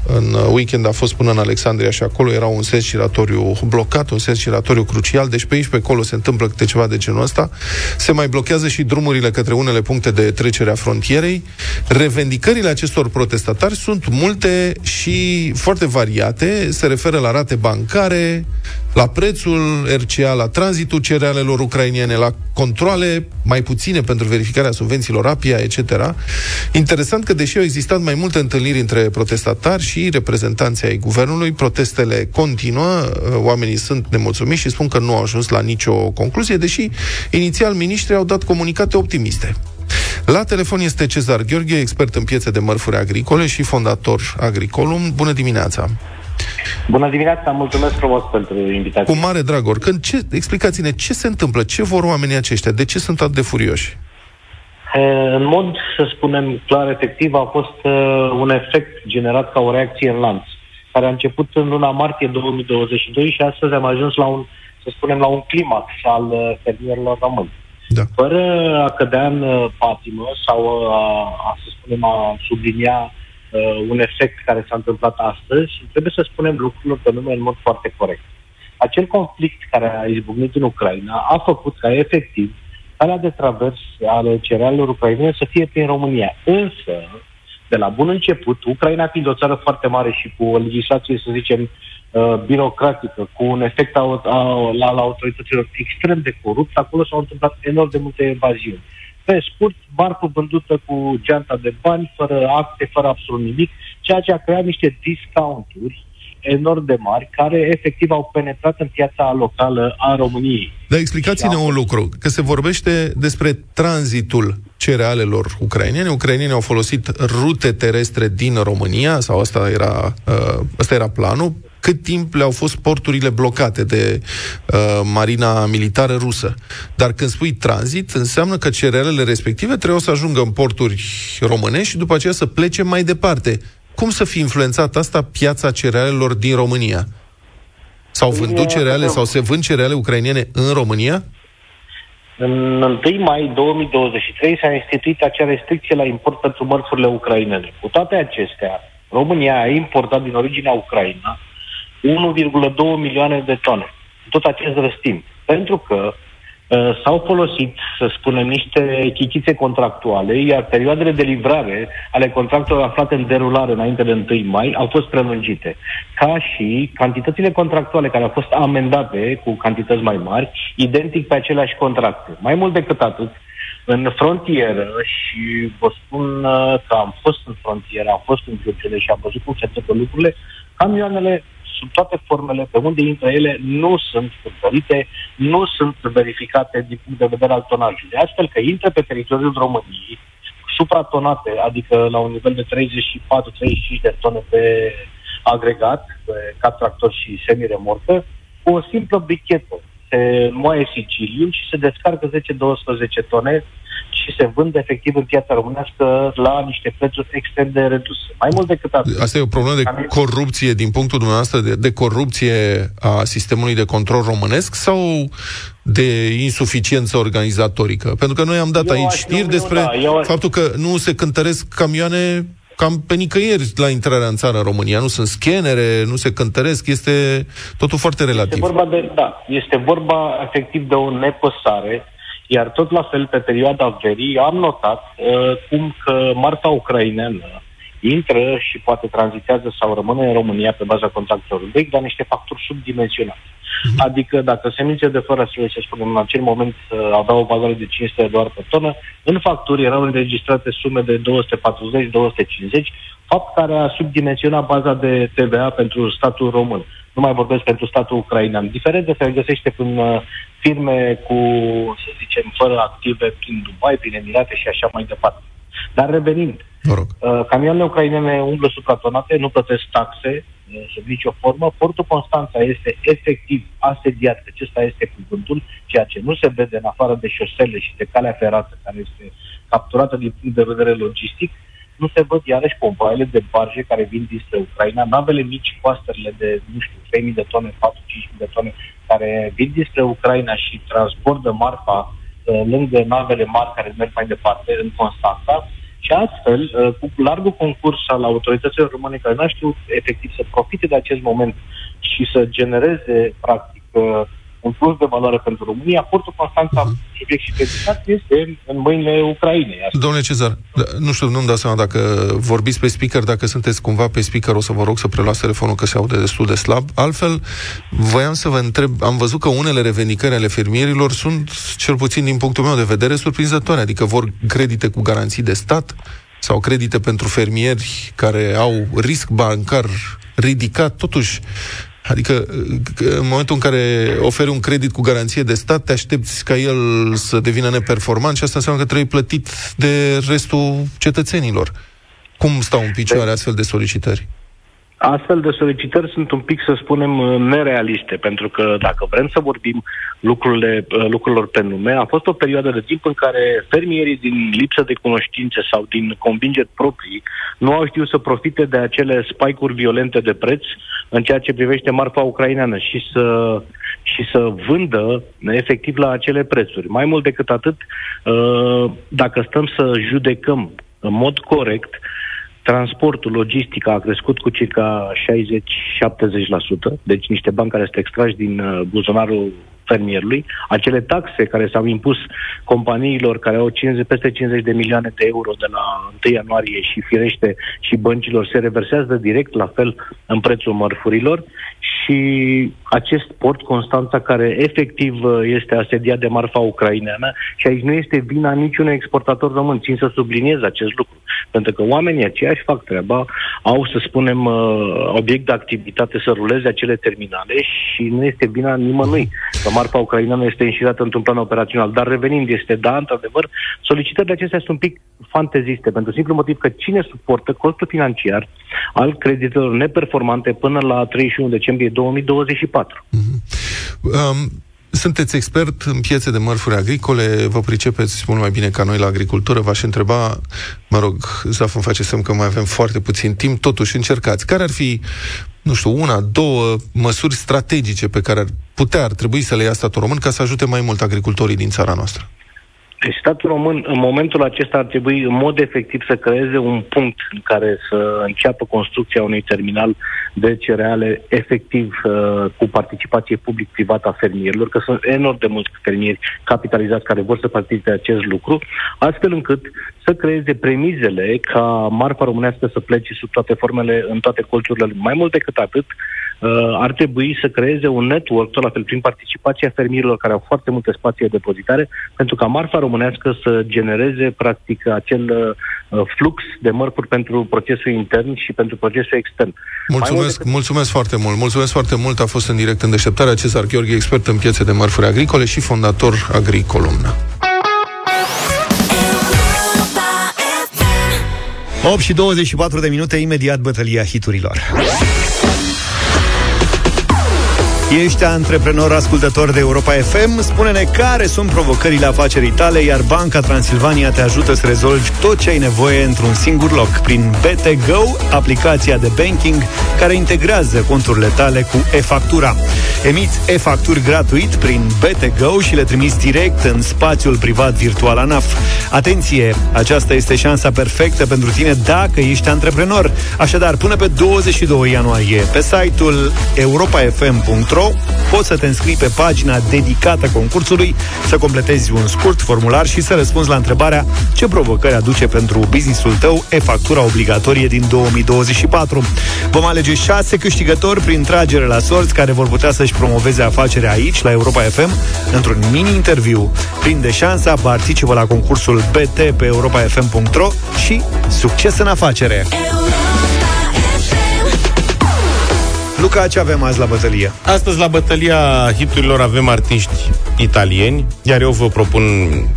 în weekend, a fost până în Alexandria și acolo era un sens giratoriu blocat, un sens giratoriu crucial, deci pe aici pe acolo se întâmplă câte ceva de genul ăsta. Se mai blochează și drumurile către unele puncte de trecere a frontierei. Revendicările acestor protestatari sunt multe și foarte variate, se referă la rate bancare, la prețul RCA, la tranzitul cerealelor ucrainiene, la controle mai puține pentru verificarea subvențiilor APIA, etc. Interesant că, deși au existat mai multe întâlniri între protestatari și reprezentanții ai guvernului, protestele continuă, oamenii sunt nemulțumiți și spun că nu au ajuns la nicio concluzie, deși inițial miniștrii au dat comunicate optimiste. La telefon este Cezar Gheorghe, expert în piețe de mărfuri agricole și fondator Agricolum. Bună dimineața! Bună dimineața, mulțumesc frumos pentru invitație. Cu mare drag, oricând, ce, explicați-ne ce se întâmplă, ce vor oamenii aceștia, de ce sunt atât de furioși? E, În mod, să spunem clar, efectiv, a fost uh, un efect generat ca o reacție în lanț, care a început în luna martie 2022 și astăzi am ajuns la un, să spunem, la un climax al uh, fermierilor români. Da. Fără a cădea în uh, patimă sau uh, a, a, să spunem, a sublinia uh, un efect care s-a întâmplat astăzi, trebuie să spunem lucrurilor pe nume în mod foarte corect. Acel conflict care a izbucnit în Ucraina a făcut ca efectiv calea de travers ale cerealelor ucrainene să fie prin România. Însă, de la bun început, Ucraina fiind o țară foarte mare și cu o legislație, să zicem, uh, birocratică, cu un efect a, a, la, la autorităților extrem de corupt, acolo s-au întâmplat enorm de multe evaziuni. Pe scurt, barcul vândută cu geanta de bani, fără acte, fără absolut nimic, ceea ce a creat niște discounturi enorm de mari, care efectiv au penetrat în piața locală a României. Dar explicați-ne un lucru, că se vorbește despre tranzitul cerealelor ucrainene. Ucrainenii au folosit rute terestre din România, sau asta era, uh, asta era planul, cât timp le-au fost porturile blocate de uh, marina militară rusă. Dar când spui tranzit, înseamnă că cerealele respective trebuiau să ajungă în porturi românești și după aceea să plece mai departe. Cum să fi influențat asta piața cerealelor din România? S-au vândut cereale sau se vând cereale ucrainene în România? În 1 mai 2023 s-a instituit acea restricție la import pentru mărfurile ucrainene. Cu toate acestea, România a importat din originea Ucraina 1,2 milioane de tone. Tot acest răstimp. Pentru că uh, s-au folosit, să spunem, niște chichițe contractuale, iar perioadele de livrare ale contractelor aflate în derulare înainte de 1 mai au fost prelungite. Ca și cantitățile contractuale care au fost amendate cu cantități mai mari, identic pe aceleași contracte. Mai mult decât atât, în frontieră și vă spun uh, că am fost în frontieră, am fost în Giurgele și am văzut cum se întâmplă lucrurile, camioanele sub toate formele, pe unde intră ele, nu sunt cântărite, nu sunt verificate din punct de vedere al tonajului. Astfel că intră pe teritoriul României supratonate, adică la un nivel de 34-35 de tone pe agregat, pe cap tractor și semi-remorcă, cu o simplă brichetă. Se moaie sigiliul și se descarcă 10-12 tone și se vând efectiv în piața românească la niște prețuri extrem de reduse. Mai mult decât atât. Asta e o problemă de corupție din punctul dumneavoastră, de, de corupție a sistemului de control românesc sau de insuficiență organizatorică? Pentru că noi am dat Eu aici aș știri numi-o, despre da, eu aș- faptul că nu se cântăresc camioane cam pe nicăieri la intrarea în țară în România. Nu sunt scanere, nu se cântăresc, este totul foarte Este relativ. vorba de, da, este vorba efectiv de o nepăsare, iar tot la fel pe perioada verii am notat uh, cum că marfa ucraineană intră și poate tranzitează sau rămâne în România pe baza contractelor vechi, dar niște facturi subdimensionate. Adică dacă semințe de fără să să spunem, în acel moment uh, aveau o valoare de 500 de dolari pe tonă, în facturi erau înregistrate sume de 240-250, fapt care a subdimensionat baza de TVA pentru statul român. Nu mai vorbesc pentru statul ucrainean. Diferența se regăsește prin uh, firme cu, să zicem, fără active prin Dubai, prin Emirate și așa mai departe. Dar revenind, Vă rog. Uh, camioanele ucrainene umblă supratonate, nu plătesc taxe uh, sub nicio formă. Portul Constanța este efectiv asediat, că acesta este cuvântul, ceea ce nu se vede în afară de șosele și de calea ferată, care este capturată din punct de vedere logistic, nu se văd iarăși pompoarele de barje care vin dinspre Ucraina, navele mici, coasterele de, nu știu, 3.000 de tone, 4-5.000 de tone, care vin dinspre Ucraina și transportă marfa uh, lângă navele mari care merg mai departe în Constanța, și astfel, uh, cu largul concurs al autorităților române care n-au știut efectiv să profite de acest moment și să genereze, practic, uh, un plus de valoare pentru România, portul Constanța, subiect și predicat, este în mâinile Ucrainei. Asta. Domnule Cezar, da, nu știu, nu-mi dau seama dacă vorbiți pe speaker, dacă sunteți cumva pe speaker, o să vă rog să preluați telefonul, că se aude destul de slab. Altfel, voiam să vă întreb, am văzut că unele revendicări ale fermierilor sunt, cel puțin din punctul meu de vedere, surprinzătoare, adică vor credite cu garanții de stat sau credite pentru fermieri care au risc bancar ridicat, totuși Adică, în momentul în care oferi un credit cu garanție de stat, te aștepți ca el să devină neperformant și asta înseamnă că trebuie plătit de restul cetățenilor. Cum stau în picioare astfel de solicitări? Astfel de solicitări sunt un pic, să spunem, uh, nerealiste, pentru că dacă vrem să vorbim lucrurile, uh, lucrurilor pe nume, a fost o perioadă de timp în care fermierii din lipsă de cunoștințe sau din convingeri proprii nu au știut să profite de acele spike-uri violente de preț în ceea ce privește marfa ucraineană și să, și să vândă efectiv la acele prețuri. Mai mult decât atât, uh, dacă stăm să judecăm în mod corect, transportul, logistica a crescut cu circa 60-70%, deci niște bani care sunt extrași din uh, buzunarul fermierului, acele taxe care s-au impus companiilor care au 50, peste 50 de milioane de euro de la 1 ianuarie și firește și băncilor se reversează direct la fel în prețul mărfurilor și acest port Constanța care efectiv uh, este asediat de marfa ucraineană și aici nu este vina niciunui exportator român, țin să subliniez acest lucru, pentru că oamenii aceiași fac treaba, au să spunem uh, obiect de activitate să ruleze acele terminale și nu este vina nimănui că marfa ucraineană este înșirată într-un plan operațional. Dar revenind, este da, într-adevăr, solicitările acestea sunt un pic fanteziste, pentru simplu motiv că cine suportă costul financiar al creditelor neperformante până la 31 decembrie 2024? Um, sunteți expert în piețe de mărfuri agricole, vă pricepeți mult mai bine ca noi la agricultură, v-aș întreba, mă rog, Zaf îmi face semn că mai avem foarte puțin timp, totuși încercați. Care ar fi, nu știu, una, două măsuri strategice pe care ar putea, ar trebui să le ia statul român ca să ajute mai mult agricultorii din țara noastră? Deci statul român în momentul acesta ar trebui în mod efectiv să creeze un punct în care să înceapă construcția unui terminal de cereale efectiv uh, cu participație public-privată a fermierilor, că sunt enorm de mulți fermieri capitalizați care vor să participe acest lucru, astfel încât să creeze premizele ca marfa românească să plece sub toate formele în toate colțurile. Mai mult decât atât, uh, ar trebui să creeze un network, tot la fel, prin participația fermierilor care au foarte multe spații de depozitare, pentru ca marfa românească să genereze, practic, acel uh, flux de mărfuri pentru procesul intern și pentru procesul extern. Mulțumesc, decât... mulțumesc foarte mult. Mulțumesc foarte mult. A fost în direct în deșteptarea Cezar Gheorghe, expert în piețe de mărfuri agricole și fondator Agricolumna. 8 și 24 de minute, imediat bătălia hiturilor. Ești antreprenor ascultător de Europa FM? Spune-ne care sunt provocările afacerii tale, iar Banca Transilvania te ajută să rezolvi tot ce ai nevoie într-un singur loc, prin BT Go, aplicația de banking care integrează conturile tale cu e-factura. Emiți e-facturi gratuit prin BT Go și le trimiți direct în spațiul privat virtual ANAF. Atenție, aceasta este șansa perfectă pentru tine dacă ești antreprenor. Așadar, până pe 22 ianuarie, pe site-ul europafm.ro Pro poți să te înscrii pe pagina dedicată concursului, să completezi un scurt formular și să răspunzi la întrebarea ce provocări aduce pentru businessul tău e-factura obligatorie din 2024. Vom alege șase câștigători prin tragere la sorți care vor putea să-și promoveze afacerea aici, la Europa FM, într-un mini-interviu. Prinde șansa, participă la concursul BT pe europafm.ro și succes în afacere! Luca, ce avem azi la bătălie? Astăzi la bătălia hiturilor avem artiști italieni, iar eu vă propun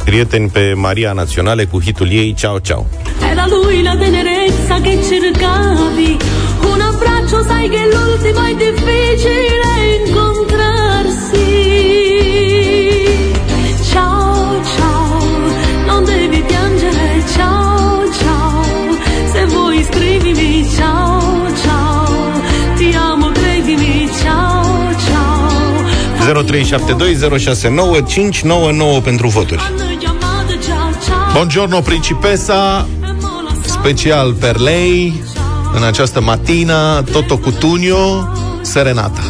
prieteni pe Maria Naționale cu hitul ei Ciao Ciao. Era lui la tenerezza che cercavi Un abbraccio sai che è l'ultimo è difficile 0372069599 pentru voturi. Buongiorno principesa, special per lei, în această matina, Toto Cutugno, Serenata.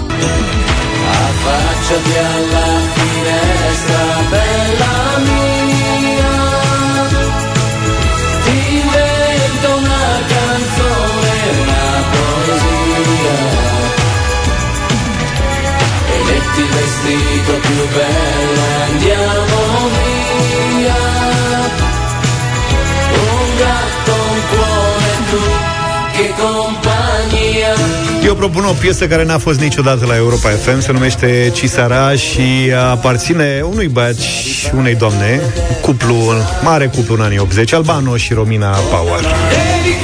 Affacciati alla finestra, propun o piesă care n-a fost niciodată la Europa FM, se numește Cisara și aparține unui băiat și unei doamne, cuplu, mare cuplu în anii 80, Albano și Romina Power. Devi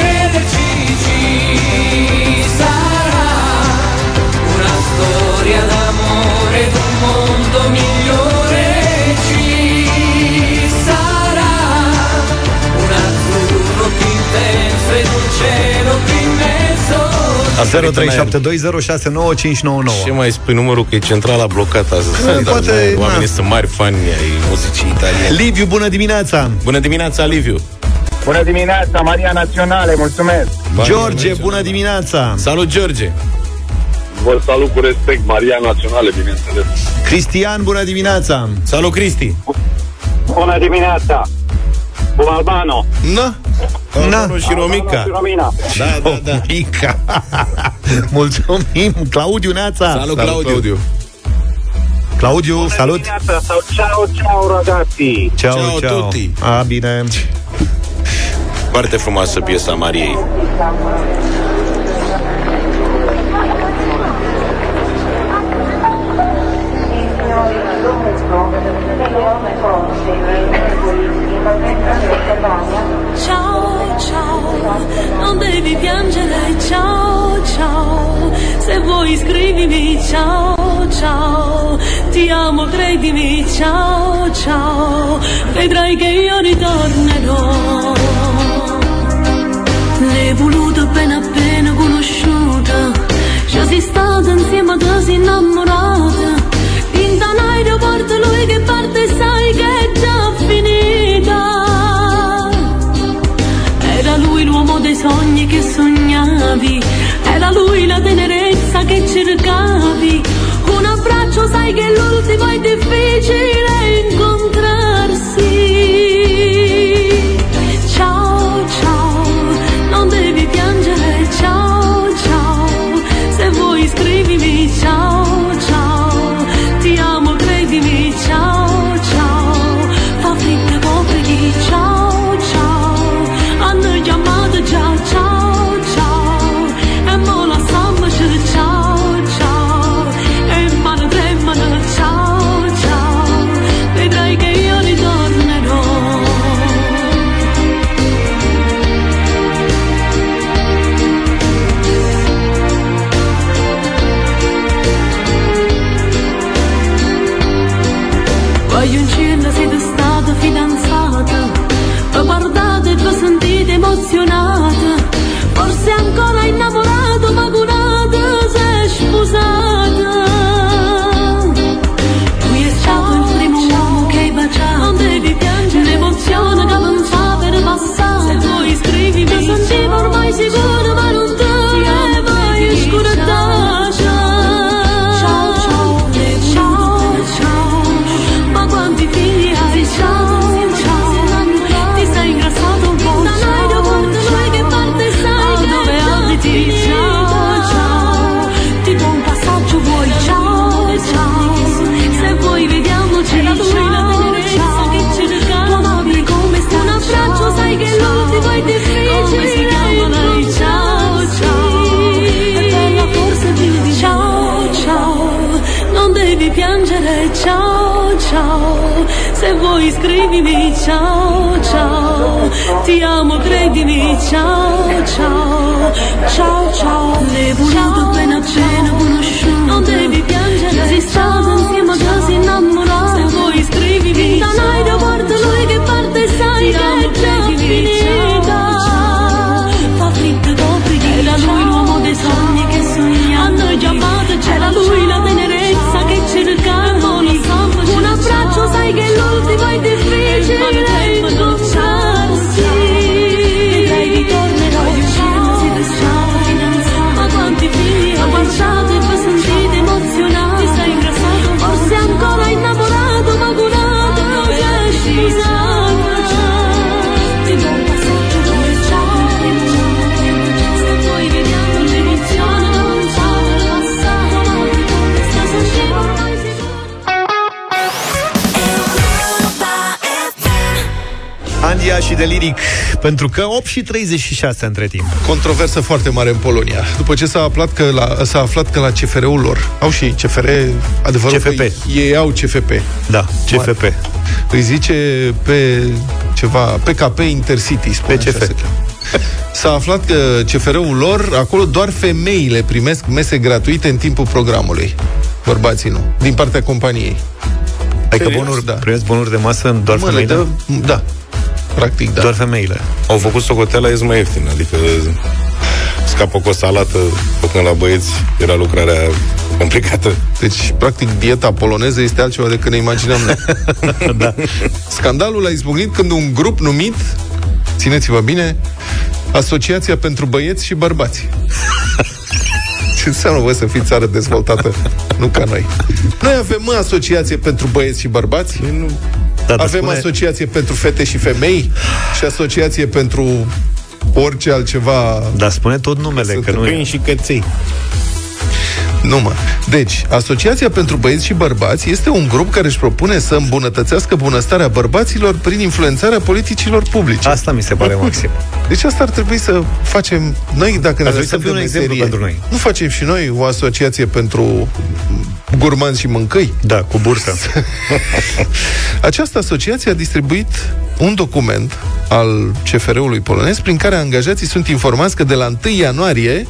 0372069599. Ce mai spui numărul că e centrala blocată astăzi? Da, Dar, poate, da, Oamenii na. sunt mari fani ai muzicii italiene. Liviu, bună dimineața! Bună dimineața, Liviu! Bună dimineața, Maria Naționale, mulțumesc! George, bună dimineața! Salut, George! Vă salut cu respect, Maria Naționale, bineînțeles. Cristian, bună dimineața! Salut, Cristi! Bună dimineața! Bun Albano! Na! Na. și Romica. Și Romina. Da, da, da. Romica. [LAUGHS] Mulțumim! Claudiu Neața! Salut, Claudiu. Claudiu, salut! Dimineața sau ciao, ciao ragazzi! Ciao, Ciao, ciao! tutti. A, bine! Foarte frumoasă piesa Mariei. Ciao, ciao, non devi piangere, ciao, ciao. Se vuoi scrivimi, ciao, ciao. Ti amo, credimi, ciao, ciao. Vedrai che io ritornerò. L'hai voluto appena appena vuoi scrivimi, ciao, ciao. Ti amo, credimi, ciao, ciao. Ciao, ciao. L'hai voluto appena appena conosciuto. Non devi piangere, sei stato insieme a casi innamorato. Se vuoi scrivimi, non hai da parte lui che parte sai che de Liric, pentru că 8 și 36 între timp. Controversă foarte mare în Polonia. După ce s-a aflat că la, s-a aflat că la CFR-ul lor, au și CFR, adevărul CFP. că ei au CFP. Da, CFP. Îi zice pe ceva, PKP Intercity, spune PCF. așa se cheamă. S-a aflat că CFR-ul lor, acolo doar femeile primesc mese gratuite în timpul programului. Bărbații nu. Din partea companiei. Adică bonuri, da. primesc bonuri de masă în doar Mă, le femeile? dă- da. Practic, da. Doar femeile. Au făcut socoteala, e mai ieftin, adică scapă cu o salată, făcând la băieți, era lucrarea complicată. Deci, practic, dieta poloneză este altceva decât ne imaginăm noi. [LAUGHS] da. Scandalul a izbucnit când un grup numit, țineți-vă bine, Asociația pentru Băieți și Bărbați. [LAUGHS] Ce înseamnă, voi să fiți țară dezvoltată? Nu ca noi. Noi avem, mă, asociație pentru băieți și bărbați. Nu. Da, dar avem spune- asociație pentru fete și femei și asociație pentru orice altceva. Dar spune tot numele, că nu e. și căței. Nu, mă. Deci, Asociația pentru Băieți și Bărbați este un grup care își propune să îmbunătățească bunăstarea bărbaților prin influențarea politicilor publice. Asta mi se pare maxim. Deci asta ar trebui să facem noi, dacă ne Ar trebui să lăsăm fie de un exemplu meserie. pentru noi. Nu facem și noi o asociație pentru gurmanzi și mâncăi? Da, cu bursă. [LAUGHS] Această asociație a distribuit un document al CFR-ului polonez prin care angajații sunt informați că de la 1 ianuarie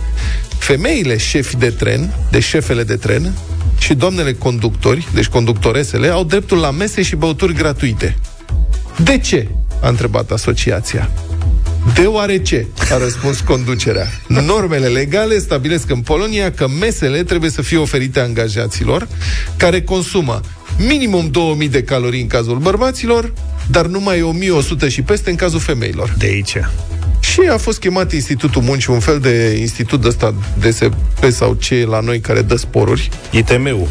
femeile șefi de tren, de șefele de tren și doamnele conductori, deci conductoresele, au dreptul la mese și băuturi gratuite. De ce? A întrebat asociația. Deoarece, a răspuns conducerea. Normele legale stabilesc în Polonia că mesele trebuie să fie oferite angajaților care consumă minimum 2000 de calorii în cazul bărbaților, dar numai 1100 și peste în cazul femeilor. De aici. Și a fost chemat Institutul Muncii, un fel de institut ăsta DSP sau ce e la noi care dă sporuri. ITM-ul.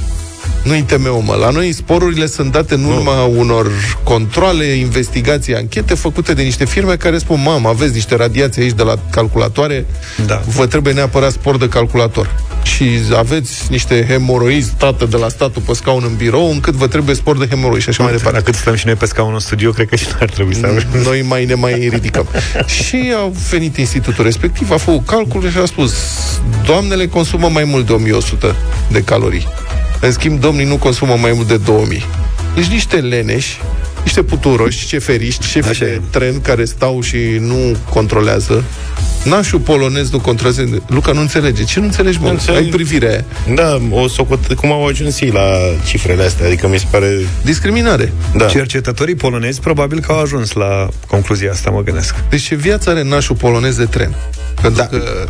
Nu ITM-ul, mă. La noi sporurile sunt date în urma unor controle, investigații, anchete făcute de niște firme care spun, mamă, aveți niște radiații aici de la calculatoare, Da. vă trebuie neapărat spor de calculator. Și aveți niște hemoroizi tată de la statul pe scaun în birou, încât vă trebuie spor de hemoroizi și așa mai departe. Cât stăm și noi pe scaun în studio, cred că și noi ar trebui să avem. [LAUGHS] Noi mai ne mai ridicăm. și au venit institutul respectiv, a făcut calcul și a spus doamnele consumă mai mult de 1100 de calorii. În schimb, domnii nu consumă mai mult de 2000. Deci niște leneși, niște puturoși, ceferiști, șefi Așa de e. tren care stau și nu controlează. Nașul polonez nu controlează. Luca nu înțelege. Ce nu înțelegi, mă? Nu înțeleg. Ai privirea aia. Da, o socot... cum au ajuns ei la cifrele astea? Adică mi se pare... Discriminare. Da. Cercetătorii polonezi probabil că au ajuns la concluzia asta, mă gândesc. Deci ce viață are nașul polonez de tren? Pentru da. că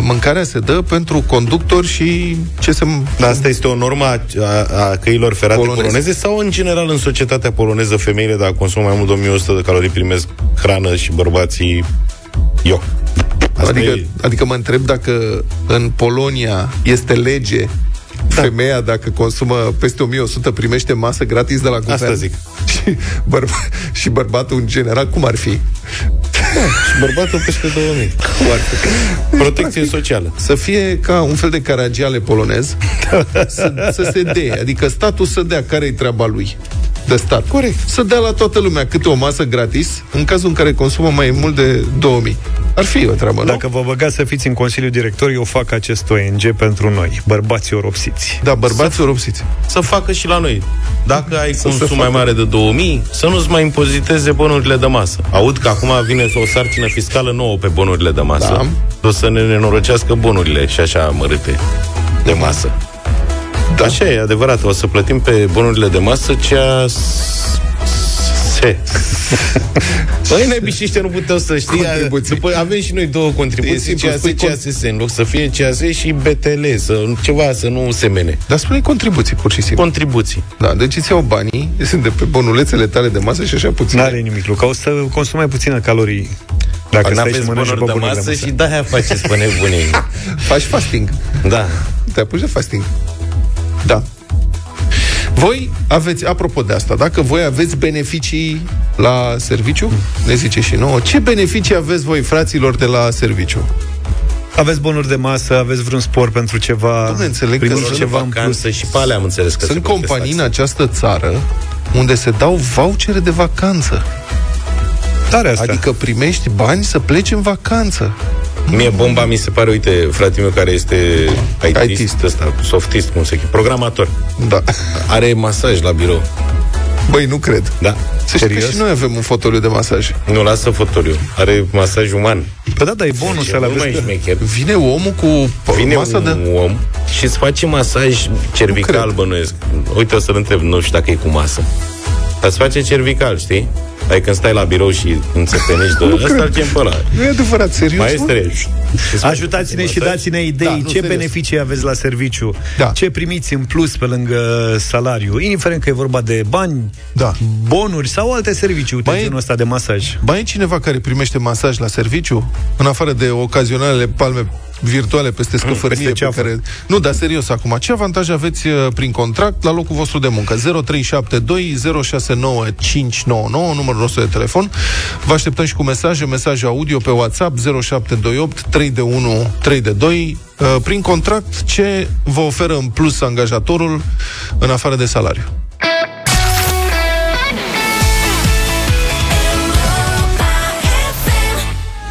mâncarea se dă pentru conductori și ce se... Dar asta este o normă a, a, a căilor ferate Poloneze. poloneze. sau în general în societatea poloneză femeile dacă consumă mai mult de 1100 de calorii primesc hrană și bărbații eu. Asta Adică, e... adică mă întreb dacă în Polonia este lege da. femeia dacă consumă peste 1100 primește masă gratis de la guvern. Asta zic. [LAUGHS] Și, bărba- și bărbatul în general cum ar fi? Și bărbatul peste 2000. Foarte. Protecție socială. Să fie ca un fel de caragiale polonez, [LAUGHS] să, să se dea, adică statul să dea care-i treaba lui de stat. Corect. Să dea la toată lumea câte o masă gratis, în cazul în care consumă mai mult de 2000. Ar fi o treabă, nu? Dacă vă băgați să fiți în Consiliul Director, eu fac acest ONG pentru noi, bărbații oropsiți. Da, bărbații oropsiți. Să facă și la noi. Dacă ai Să consum se mai facă. mare de 2000, să nu-ți mai impoziteze bonurile de masă. Aud că acum vine o sarcină fiscală nouă pe bonurile de masă. Da. O să ne nenorocească bonurile și așa mărâte de masă. Da. Așa e, adevărat. O să plătim pe bonurile de masă ceea se. [LAUGHS] Băi, nebișiște, nu puteau să știi. Contribuții. După, avem și noi două E contribuții, simplu, CAS, spui con- CASS, în loc să fie CAS și BTL, să, ceva să nu semene. Dar spune contribuții, pur și simplu. Contribuții. Da, deci îți iau banii, sunt de pe bonulețele tale de masă și așa puțin. N-are nimic, Luca. O să consumi mai puține calorii. Dacă stai și N-aveți mănânci bonuri de boburile masă și de-aia faceți pe nebunii. [LAUGHS] Faci fasting. Da. Te apuci de fasting. Da. Voi aveți, apropo de asta, dacă voi aveți beneficii la serviciu, ne zice și nouă, ce beneficii aveți voi, fraților, de la serviciu? Aveți bonuri de masă, aveți vreun spor pentru ceva, Dom'le, înțeleg că primiți sunt ceva în plus. vacanță și pe alea am înțeles că Sunt se plătesc companii în taxe. această țară unde se dau vouchere de vacanță. Tare asta. Adică primești bani să pleci în vacanță. Mie bomba mi se pare, uite, fratele meu care este IT-ist, ăsta, softist, cum se cheamă, programator. Da. Are masaj la birou. Băi, nu cred. Da. Să știi că și noi avem un fotoliu de masaj. Nu, lasă fotoliu. Are masaj uman. Păi da, dar e bonus ăla, nu vezi mai că- șmecher. Vine omul cu Vine masa un de... om și îți face masaj cervical, bănuiesc. Uite, o să-l întreb, nu știu dacă e cu masă. Îți face cervical, știi? Ai când stai la birou și înțepenești de ăsta, îl chem pe ăla. Nu e adevărat, serios? Maestre, Ajutați-ne și dați-ne idei Da, nu, ce serios. beneficii aveți la serviciu, Da. ce primiți în plus pe lângă salariu, indiferent că e vorba de bani, Da. bonuri sau alte servicii, uite Mai e- genul ăsta de masaj. Mai e cineva care primește masaj la serviciu? În afară de ocazionalele palme virtuale peste scăfărnie peste pe ceafă. care... Nu, dar serios acum, ce avantaje aveți uh, prin contract la locul vostru de muncă? 0372 069 599, numărul nostru de telefon. Vă așteptăm și cu mesaje, mesaje audio pe WhatsApp 0728 3 de 1 3 de 2. Uh, Prin contract, ce vă oferă în plus angajatorul în afară de salariu?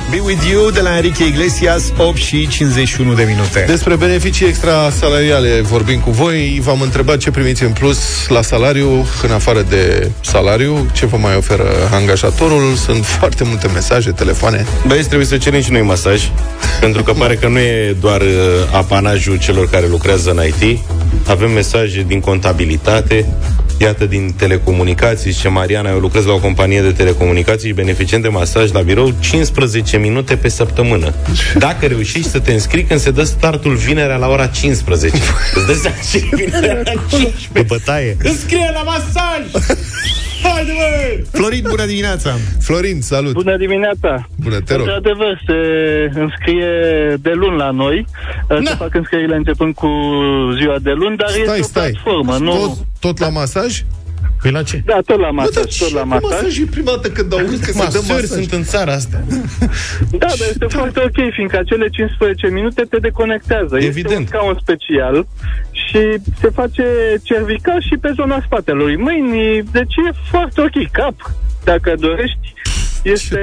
Be With You de la Enrique Iglesias, 8 și 51 de minute. Despre beneficii extra salariale vorbim cu voi. V-am întrebat ce primiți în plus la salariu, în afară de salariu, ce vă mai oferă angajatorul. Sunt foarte multe mesaje, telefoane. Băieți, trebuie să cerem și noi masaj, [LAUGHS] pentru că pare că nu e doar uh, apanajul celor care lucrează în IT. Avem mesaje din contabilitate, iată din telecomunicații, zice Mariana, eu lucrez la o companie de telecomunicații și beneficient de masaj la birou 15 minute pe săptămână. Dacă reușești să te înscrii când se dă startul vinerea la ora 15. [LAUGHS] Îți dă seama ce e vinerea la 15. Pe bătaie. Înscrie la masaj! [LAUGHS] Haide, băi! Florin, bună dimineața! Florin, salut! Bună dimineața! Bună, te rog. Într-adevăr, se înscrie de luni la noi. Se fac înscrierile începând cu ziua de luni, dar Stai, este o stai. platformă. Nu... Tot, tot la masaj? Păi la ce? Da, tot la Bă, masaj, dar tot la ce masaj. masaj e prima dată când auzi că se dă Masări masaj? sunt în țara asta. [LAUGHS] Da, dar este foarte ok, fiindcă acele 15 minute te deconectează. Este Evident. un scaun special și se face cervical și pe zona spatelui. Mâini, deci e foarte ok. Cap, dacă dorești, este,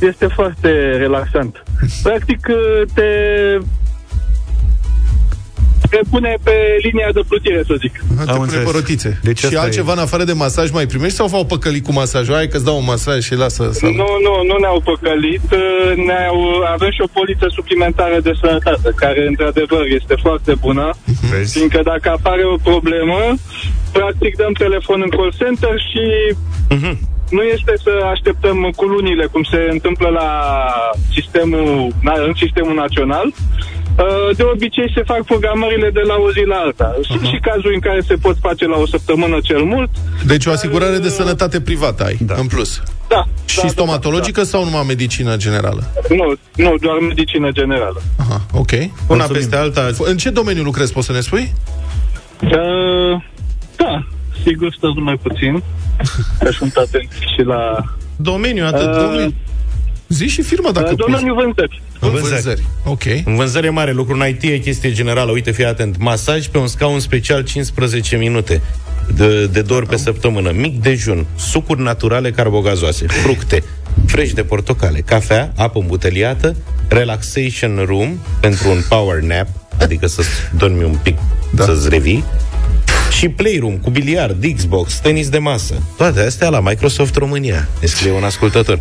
este foarte relaxant. Practic, te te pune pe linia de plutire, să zic. Aha, te pune pe rotițe. Deci și asta altceva e- în afară de masaj mai primești sau v-au păcălit cu masajul? Hai că-ți dau un masaj și lasă să... Nu, nu, nu ne-au păcălit. uh, Ne-au, avem și o poliță suplimentară de sănătate, care într-adevăr este foarte bună. Vezi? Fiindcă dacă apare o problemă, practic dăm telefon în call center și nu este să așteptăm cu lunile, cum se întâmplă la sistemul, na- în sistemul național. Uh, De obicei se fac programările de la o zi la alta. Sunt și cazuri în care se pot face la o săptămână cel mult. Deci o asigurare de sănătate privată ai, în plus. Da. Și stomatologică sau numai medicină generală? Nu, nu, doar medicină generală. Aha, ok. Una peste alta. În ce domeniu lucrezi, poți să ne spui? Uh, da, sigur, stați mai puțin. [LAUGHS] Că sunt atent și la Domeniu, atât. Uh, domeniu. Zi și firma dacă Uh, domeniul vânzări. În vânzări. Ok. În vânzări e mare lucru, în IT e chestie generală. Uite, fii atent. Masaj pe un scaun special 15 minute de, de două ori pe săptămână. Mic dejun, sucuri naturale carbogazoase, fructe, fresh de portocale, cafea, apă îmbuteliată, relaxation room pentru un power nap, adică să dormi un pic, da. să-ți revii, și Playroom cu biliard, Xbox, tenis de masă. Toate astea la Microsoft România, ne scrie un ascultător.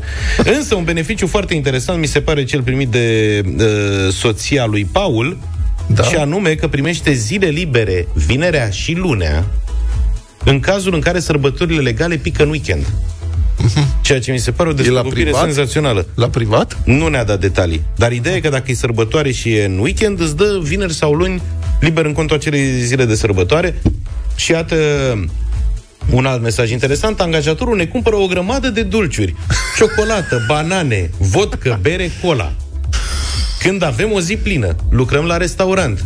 Însă un beneficiu foarte interesant mi se pare cel primit de uh, soția lui Paul, da. și anume că primește zile libere vinerea și lunea în cazul în care sărbătorile legale pică în weekend. Ceea ce mi se pare o descoperire privat? senzațională. La privat? Nu ne-a dat detalii. Dar ideea e că dacă e sărbătoare și e în weekend, îți dă vineri sau luni liber în contul acelei zile de sărbătoare. Și iată un alt mesaj interesant. Angajatorul ne cumpără o grămadă de dulciuri. [LAUGHS] Ciocolată, banane, vodcă, bere, cola. Când avem o zi plină, lucrăm la restaurant.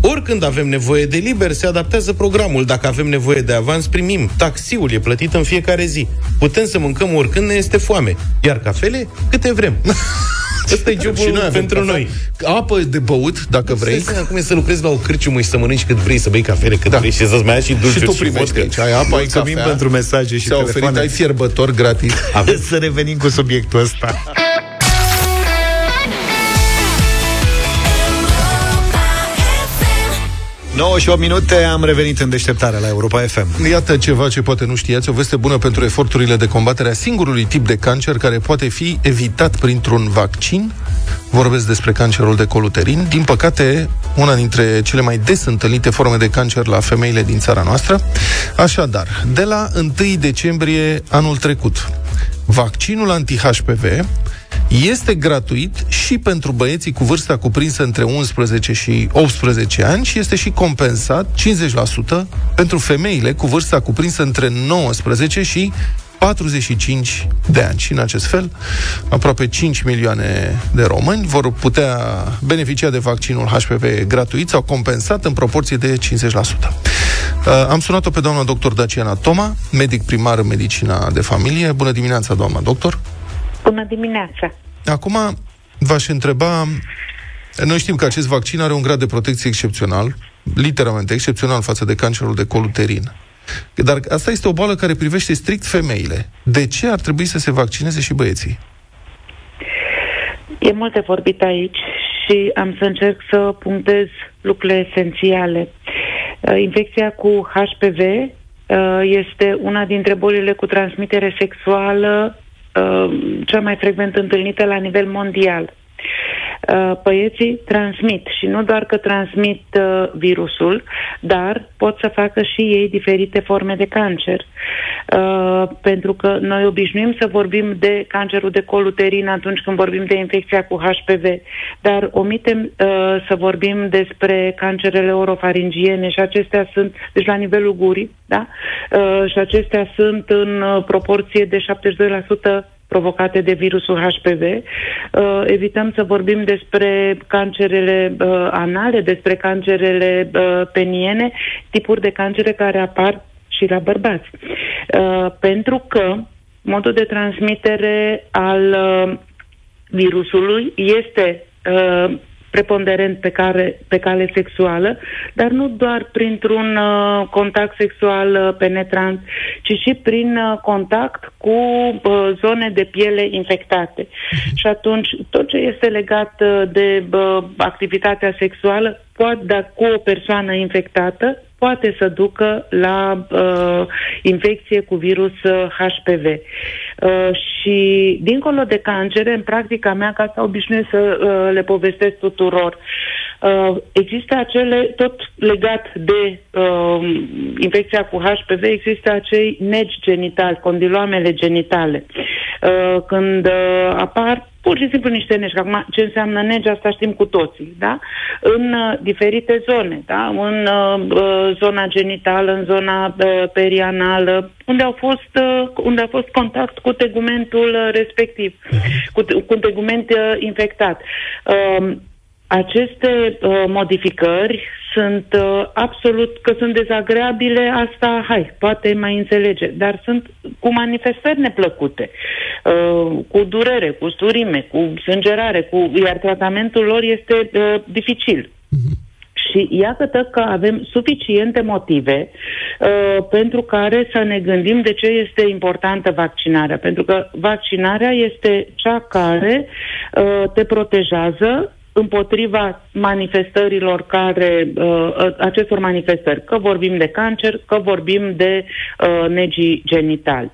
Oricând avem nevoie de liber, se adaptează programul. Dacă avem nevoie de avans, primim. Taxiul e plătit în fiecare zi. Putem să mâncăm oricând ne este foame. Iar cafele, câte vrem. [LAUGHS] Ăsta e jobul Și noi avem pentru cafea. noi. Apă de băut, dacă vrei. Stai seama cum e să lucrezi la o cârciumă și să mănânci cât vrei, să bei cafele cât da. vrei și să-ți mai ia și dulciuri Și tu și primești vodcă. aici. Ai apă, ai Mulțumim cafea. pentru mesaje și Ți-a oferit, telefoane. ai fierbător gratis. Aveți să revenim cu subiectul ăsta. 9 și 8 minute am revenit în deșteptarea la Europa FM. Iată ceva ce poate nu știați, o veste bună pentru eforturile de combatere a singurului tip de cancer care poate fi evitat printr-un vaccin. Vorbesc despre cancerul de coluterin. Din păcate, una dintre cele mai des întâlnite forme de cancer la femeile din țara noastră. Așadar, de la 1 decembrie anul trecut, vaccinul anti-HPV este gratuit și pentru băieții cu vârsta cuprinsă între 11 și 18 ani și este și compensat 50% pentru femeile cu vârsta cuprinsă între 19 și 45 de ani. Și în acest fel, aproape 5 milioane de români vor putea beneficia de vaccinul HPV gratuit sau compensat în proporție de 50%. Uh, Am sunat-o pe doamna doctor Daciana Toma, medic primar în medicina de familie. Bună dimineața, doamna doctor! Bună dimineața! Acum v-aș întreba, noi știm că acest vaccin are un grad de protecție excepțional, literalmente excepțional față de cancerul de coluterin. Dar asta este o boală care privește strict femeile. De ce ar trebui să se vaccineze și băieții? E multe vorbit aici și am să încerc să punctez lucrurile esențiale. Uh, Infecția cu HPV uh, este una dintre bolile cu transmitere sexuală uh, cea mai frecvent întâlnită la nivel mondial. Uh, Băieții transmit și nu doar că transmit uh, virusul, dar pot să facă și ei diferite forme de cancer. Uh, pentru că noi obișnuim să vorbim de cancerul de coluterin atunci când vorbim de infecția cu HPV, dar omitem uh, să vorbim despre cancerele orofaringiene și acestea sunt, deci la nivelul gurii, da? Uh, și acestea sunt în uh, proporție de 72% provocate de virusul HPV. Uh, evităm să vorbim despre cancerele uh, anale, despre cancerele uh, peniene, tipuri de cancere care apar și la bărbați. Uh, pentru că modul de transmitere al uh, virusului este uh, preponderent pe, care, pe cale sexuală, dar nu doar printr-un uh, contact sexual uh, penetrant, ci și prin uh, contact cu uh, zone de piele infectate. Și atunci, tot ce este legat uh, de uh, activitatea sexuală, poate, dar cu o persoană infectată, poate să ducă la uh, infecție cu virus uh, HPV. Uh, și dincolo de cancere, în practica mea, ca asta obișnuiesc să uh, le povestesc tuturor, uh, există acele, tot legat de uh, infecția cu HPV, există acei negi genitali, condiloamele genitale. Uh, când uh, apar pur și simplu niște negi. Că Acum, ce înseamnă negi, asta știm cu toții, da? În uh, diferite zone, da? În uh, uh, zona genitală, în zona uh, perianală, unde au fost, uh, unde a fost contact cu tegumentul uh, respectiv, cu, te- cu un tegument uh, infectat. Uh, aceste uh, modificări sunt uh, absolut că sunt dezagreabile, asta, hai, poate mai înțelege, dar sunt cu manifestări neplăcute, uh, cu durere, cu sturime, cu sângerare, cu, iar tratamentul lor este uh, dificil. Și iată că avem suficiente motive uh, pentru care să ne gândim de ce este importantă vaccinarea. Pentru că vaccinarea este cea care uh, te protejează împotriva manifestărilor care, uh, acestor manifestări, că vorbim de cancer, că vorbim de uh, negii genitali.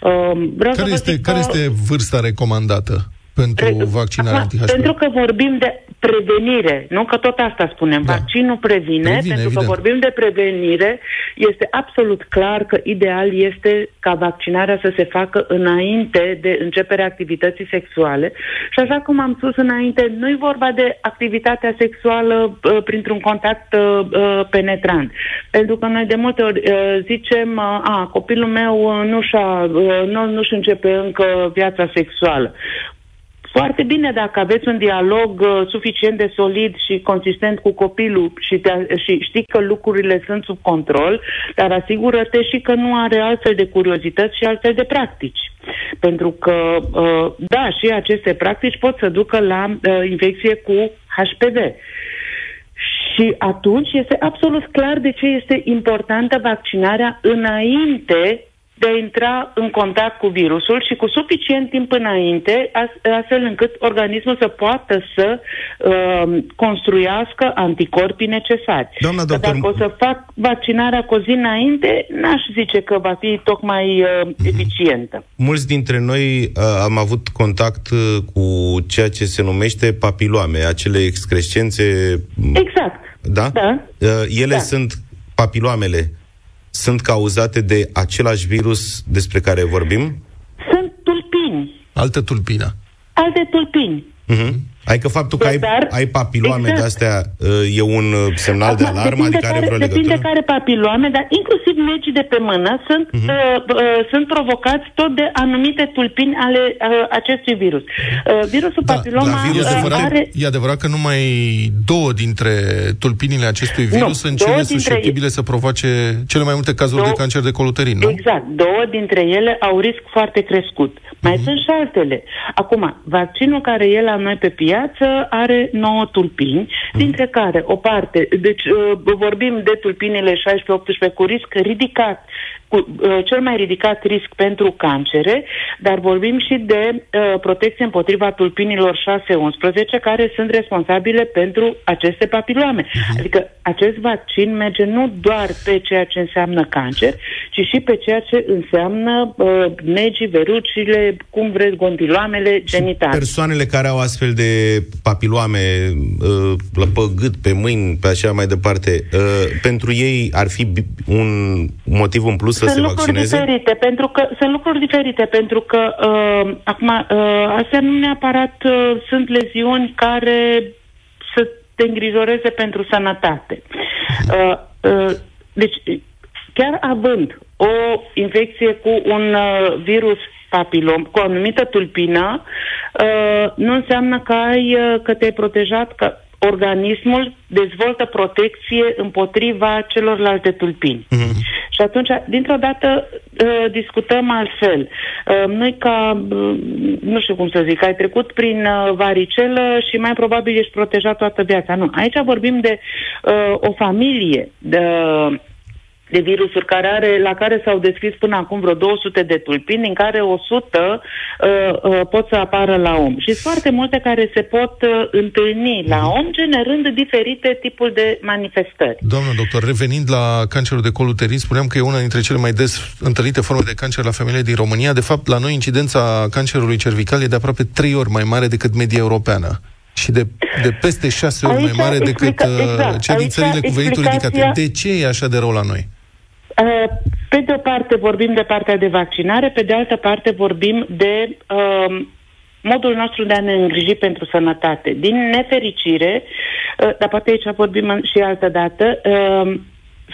Uh, vreau care, este, care că... este vârsta recomandată pentru Re... vaccinarea anti-HPV? Pentru că vorbim de prevenire, nu că tot asta spunem. Da. Vaccinul previne, previne pentru evident. că vorbim de prevenire, este absolut clar că ideal este ca vaccinarea să se facă înainte de începerea activității sexuale. Și așa cum am spus înainte, nu e vorba de activitatea sexuală uh, printr-un contact uh, uh penetrant. Pentru că noi de multe ori uh, zicem, uh, a, copilul meu uh, nu și uh, nu, nu-și începe încă viața sexuală. Foarte bine dacă aveți un dialog uh, suficient de solid și consistent cu copilul și, te, și știi că lucrurile sunt sub control, dar asigură-te și că nu are altfel de curiozități și altfel de practici. Pentru că, uh, da, și aceste practici pot să ducă la uh, infecție cu HPV. Și atunci este absolut clar de ce este importantă vaccinarea înainte de a intra în contact cu virusul și cu suficient timp înainte, astfel încât organismul să poată să uh, construiască anticorpii necesari. Doamna doctor... Dacă o să fac vaccinarea cu o zi înainte, n-aș zice că va fi tocmai uh, mm-hmm. eficientă. Mulți dintre noi uh, am avut contact uh, cu ceea ce se numește papiloame, acele excrescențe... Exact. Da? da. Uh, ele da. sunt papiloamele sunt cauzate de același virus despre care vorbim? Sunt tulpini. Altă tulpină. Alte tulpini. Uh-huh. Adică faptul că ai, ai papiloame exact. de-astea uh, e un uh, semnal Acum, de alarmă? Adică care, are vreo legătură? Depinde care papiloame, dar inclusiv legii de pe mână sunt, uh-huh. uh, uh, sunt provocați tot de anumite tulpini ale uh, acestui virus. Uh, virusul da, papiloma virus, uh, adevărat, are... E adevărat că numai două dintre tulpinile acestui virus nu, sunt cele susceptibile să provoace cele mai multe cazuri două, de cancer de coluterin, nu? Exact. Două dintre ele au risc foarte crescut. Mai uh-huh. sunt și altele. Acum, vaccinul care e la noi pe piață piață are 9 tulpini, mm. dintre care o parte, deci uh, vorbim de tulpinile 16-18 cu risc ridicat, cu uh, cel mai ridicat risc pentru cancere, dar vorbim și de uh, protecție împotriva tulpinilor 6-11 care sunt responsabile pentru aceste papiloame. Uh-huh. Adică acest vaccin merge nu doar pe ceea ce înseamnă cancer, ci și pe ceea ce înseamnă uh, negii, verucile, cum vreți, gondiloamele genitale. Persoanele care au astfel de papiloame uh, pe gât, pe mâini, pe așa mai departe, uh, pentru ei ar fi un motiv în plus să sunt se lucruri vaccineze? diferite, pentru că sunt lucruri diferite, pentru că uh, acum uh, astea nu neapărat uh, sunt leziuni care să te îngrijoreze pentru sănătate. Uh, uh, deci, chiar având o infecție cu un uh, virus papilom, cu o anumită tulpină, uh, nu înseamnă că ai uh, că te-ai protejat, că organismul dezvoltă protecție împotriva celorlalte tulpini. Mm-hmm. Și atunci, dintr-o dată, uh, discutăm altfel. Uh, noi ca, uh, nu știu cum să zic, ai trecut prin uh, varicelă și mai probabil ești protejat toată viața. Nu. Aici vorbim de uh, o familie de de virusuri care are, la care s-au descris până acum vreo 200 de tulpini, din care 100 uh, uh, pot să apară la om. Și sunt foarte multe care se pot uh, întâlni la mhm. om, generând diferite tipuri de manifestări. Doamna doctor, revenind la cancerul de col uterin, spuneam că e una dintre cele mai des întâlnite forme de cancer la femeile din România. De fapt, la noi incidența cancerului cervical e de aproape 3 ori mai mare decât media europeană și de, de peste șase ori aici mai mare explica, decât uh, exact, cei din țările cu venituri ridicate. De ce e așa de rău la noi? Uh, pe de o parte vorbim de partea de vaccinare, pe de altă parte vorbim de uh, modul nostru de a ne îngriji pentru sănătate. Din nefericire, uh, dar poate aici vorbim și altă dată, uh,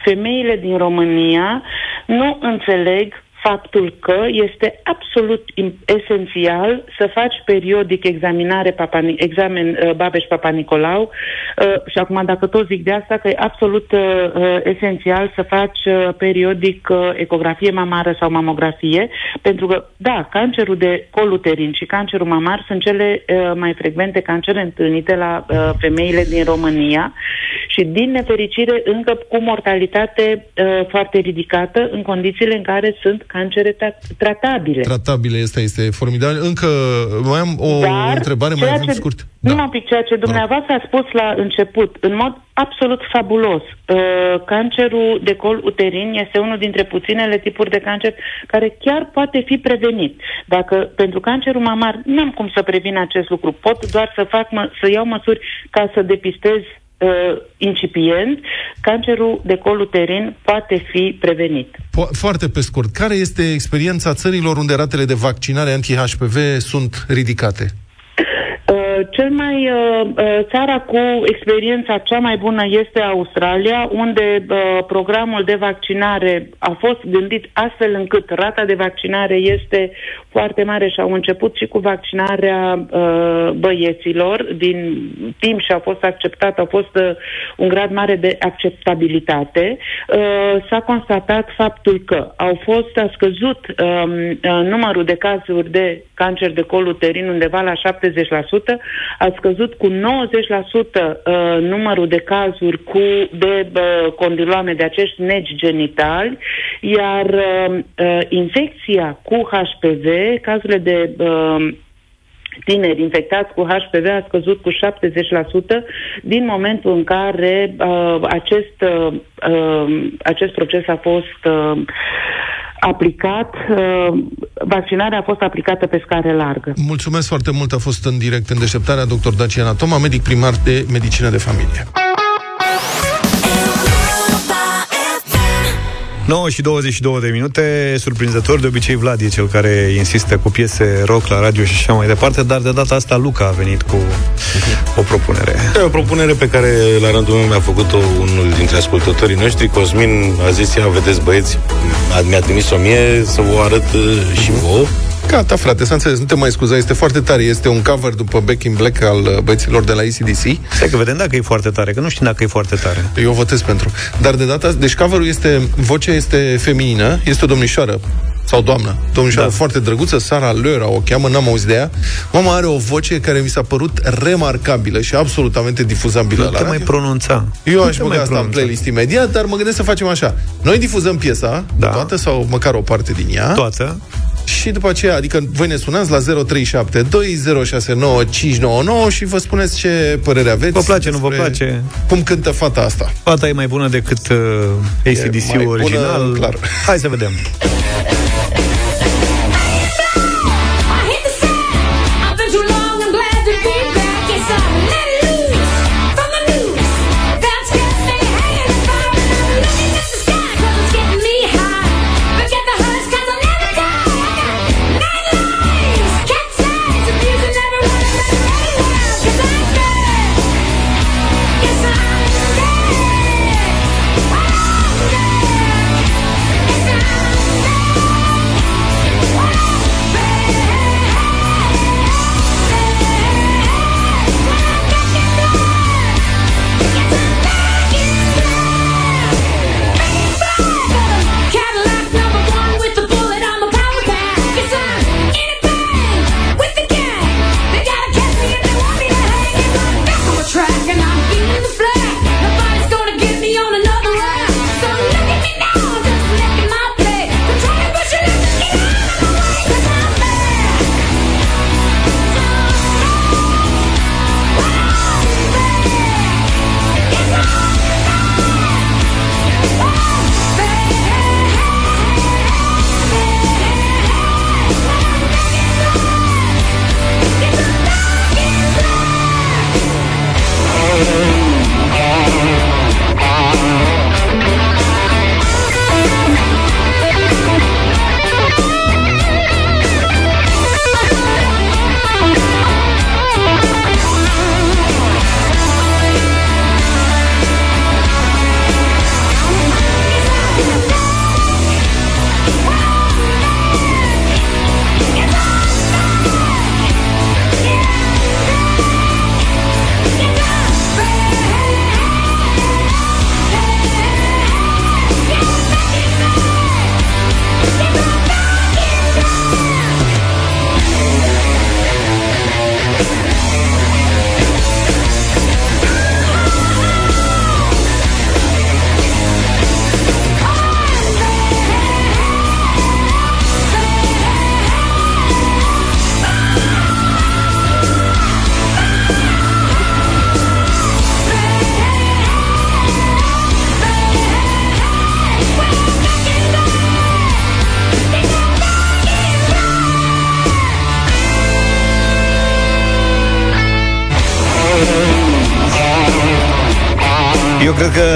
femeile din România nu înțeleg faptul că este absolut im- esențial să faci periodic examinare Papa, examen uh, Babeș Papa Nicolau. Uh, și acum dacă tot zic de asta că e absolut uh, uh, esențial să faci uh, periodic uh, ecografie mamară sau mamografie pentru că, da, cancerul de col uterin și cancerul mamar sunt cele uh, mai frecvente cancere întâlnite la uh, femeile din România și din nefericire încă cu mortalitate uh, foarte ridicată în condițiile în care sunt cancere tra- tratabile. Tratabile, asta este formidabil. Încă mai am o Dar întrebare ceea mai mult ce, scurt. Nu un pic, ceea ce dumneavoastră a spus la început, în mod absolut fabulos, uh, cancerul de col uterin este unul dintre puținele tipuri de cancer care chiar poate fi prevenit. Dacă pentru cancerul mamar nu am cum să previn acest lucru, pot doar să fac mă, să iau măsuri ca să depistez uh, incipient, cancerul de col uterin poate fi prevenit. Po- foarte pe scurt, care este experiența țărilor unde ratele de vaccinare anti-HPV sunt ridicate? Uh, cel mai uh, uh, țara cu experiența cea mai bună este Australia, unde uh, programul de vaccinare a fost gândit astfel încât rata de vaccinare este foarte mare și au început și cu vaccinarea uh, băieților din timp și a fost acceptat, a fost uh, un grad mare de acceptabilitate. Uh, s-a constatat faptul că au fost a scăzut um, uh, numărul de cazuri de cancer de col uterin undeva la 70%, a scăzut cu 90% uh, numărul de cazuri cu de uh, condiloame de acești negi genitali, iar uh, uh, infecția cu HPV, cazurile de uh, tineri infectați cu HPV a scăzut cu 70% din momentul în care uh, acest, uh, uh, acest proces a fost uh, aplicat, uh, vaccinarea a fost aplicată pe scară largă. Mulțumesc foarte mult, a fost în direct în deșteptarea dr. Daciana Toma, medic primar de medicină de familie. 9 și 22 de minute, surprinzător, de obicei Vlad e cel care insistă cu piese rock la radio și așa mai departe, dar de data asta Luca a venit cu o propunere. E o propunere pe care la rândul meu mi-a făcut-o unul dintre ascultătorii noștri, Cosmin, a zis, ia, vedeți băieți, a- mi-a trimis-o mie să vă arăt uh, și vouă. Gata, frate, s-a înțeles, nu te mai scuza, este foarte tare. Este un cover după Back in Black al uh, băieților de la ACDC. Stai că vedem dacă e foarte tare, că nu știm dacă e foarte tare. Eu votez pentru. Dar de data deci coverul este, vocea este feminină, este o domnișoară sau doamnă, domnișoară da. foarte drăguță, Sara Lera o cheamă, n-am auzit de ea. Mama are o voce care mi s-a părut remarcabilă și absolutamente difuzabilă Nu la te mai radio. pronunța. Eu Nu aș te băga mai asta în pronunța. playlist imediat, dar mă gândesc să facem așa. Noi difuzăm piesa, da. toată sau măcar o parte din ea. Toată. Și după aceea, adică voi ne sunați la 0372069599 și vă spuneți ce părere aveți. Vă place, nu vă despre place? Cum cântă fata asta. Fata e mai bună decât uh, mai ACDC-ul bună, original. clar. Hai să vedem. [LAUGHS]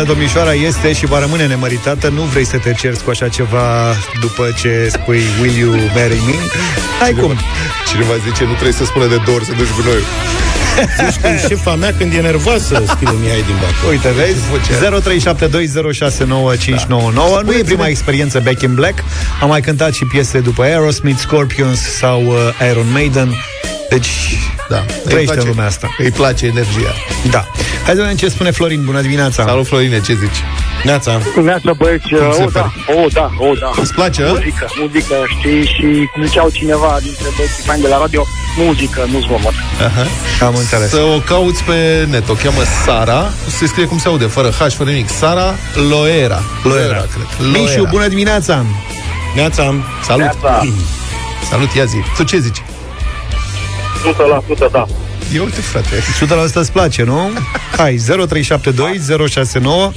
domnișoara este și va rămâne nemăritată Nu vrei să te cerți cu așa ceva După ce spui Will you marry me? Hai cum Cineva zice, nu trebuie să spună de două ori să duci gunoiul. [LAUGHS] Zici că șefa mea când e nervoasă scrie mi hai din bac. Uite, vezi? 0372069599 Nu e prima experiență Back in Black Am mai cântat și piese după Aerosmith, Scorpions sau uh, Iron Maiden Deci, da, trăiește place. în lumea asta Îi place energia. Da Hai să vedem ce spune Florin, bună dimineața Salut, Florine, ce zici? Neața. Neața, băieți, Cum se o, da, o, da, o, da. Îți place, a? Muzică, muzică, știi, și cum ziceau cineva dintre băieții fani de la radio, muzică, nu zgomot. Aha. Am înțeles. Să o cauți pe net. O cheamă Sara. Se scrie cum se aude, fără H, fără nimic. Sara Loera. Loera, cred. Mișu, bună dimineața Neața. Salut. Neața. Salut, ia zi. Tu ce zici? 100% da. Eu uite, frate. 100% îți place, nu? Hai, 0372 069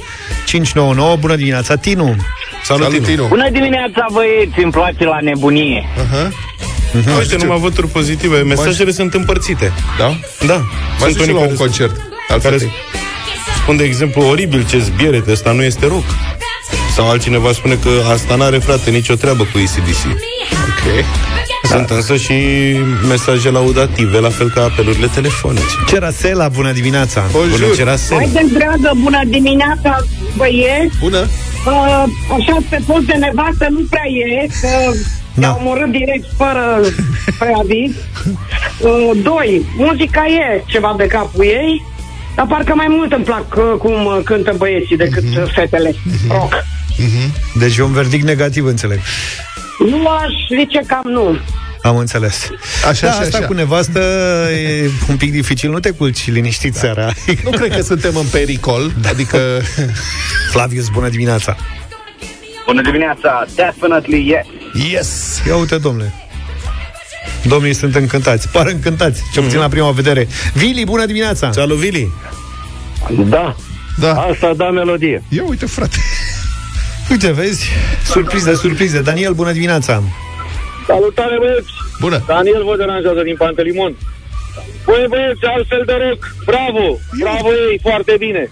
599 Bună dimineața, Tinu Salut, Salut, Tinu. Bună dimineața, băieți, îmi place la nebunie. Aha. Uh-huh. Uite, numai voturi pozitive. Mesajele sunt împărțite. Da? Da. Mai Sunt și la unii un care concert. Al care fetei. spun, de exemplu, oribil ce zbieret, ăsta nu este rock. Sau altcineva spune că asta n-are, frate, nicio treabă cu ACDC. Ok. Sunt însă și mesaje laudative, la fel ca apelurile telefonice. Cerasela, bună dimineața Bună, Cerasel. Hai de dragă, bună dimineața, băieți! Bună! Uh, așa pe post de nevastă nu prea e, că Da. te-au omorât direct fără preaviz. Uh, doi, muzica e ceva de capul ei, dar parcă mai mult îmi plac uh, cum uh, cântă băieții decât Mhm. uh, fetele. Rock. Deci e un verdict negativ, înțeleg Nu aș zice cam nu. Am înțeles Așa, da, așa, asta așa. cu nevastă e un pic dificil Nu te culci liniștit seara Nu cred că suntem în pericol, adică... Flavius, bună dimineața Bună dimineața, definitely yes. Yes! Ia uite, domnule Domnii sunt încântați, par încântați Ce puțin la prima vedere Vili, bună dimineața Salut, Vili! Da, Da. asta da melodie. Ia uite, frate. Uite, vezi? Surprize, surprize Daniel, bună dimineața Salutare, băieți! Bună! Daniel vă deranjează din Pantelimon. Băi, băieți, altfel de rock, bravo! Bravo ei, foarte bine!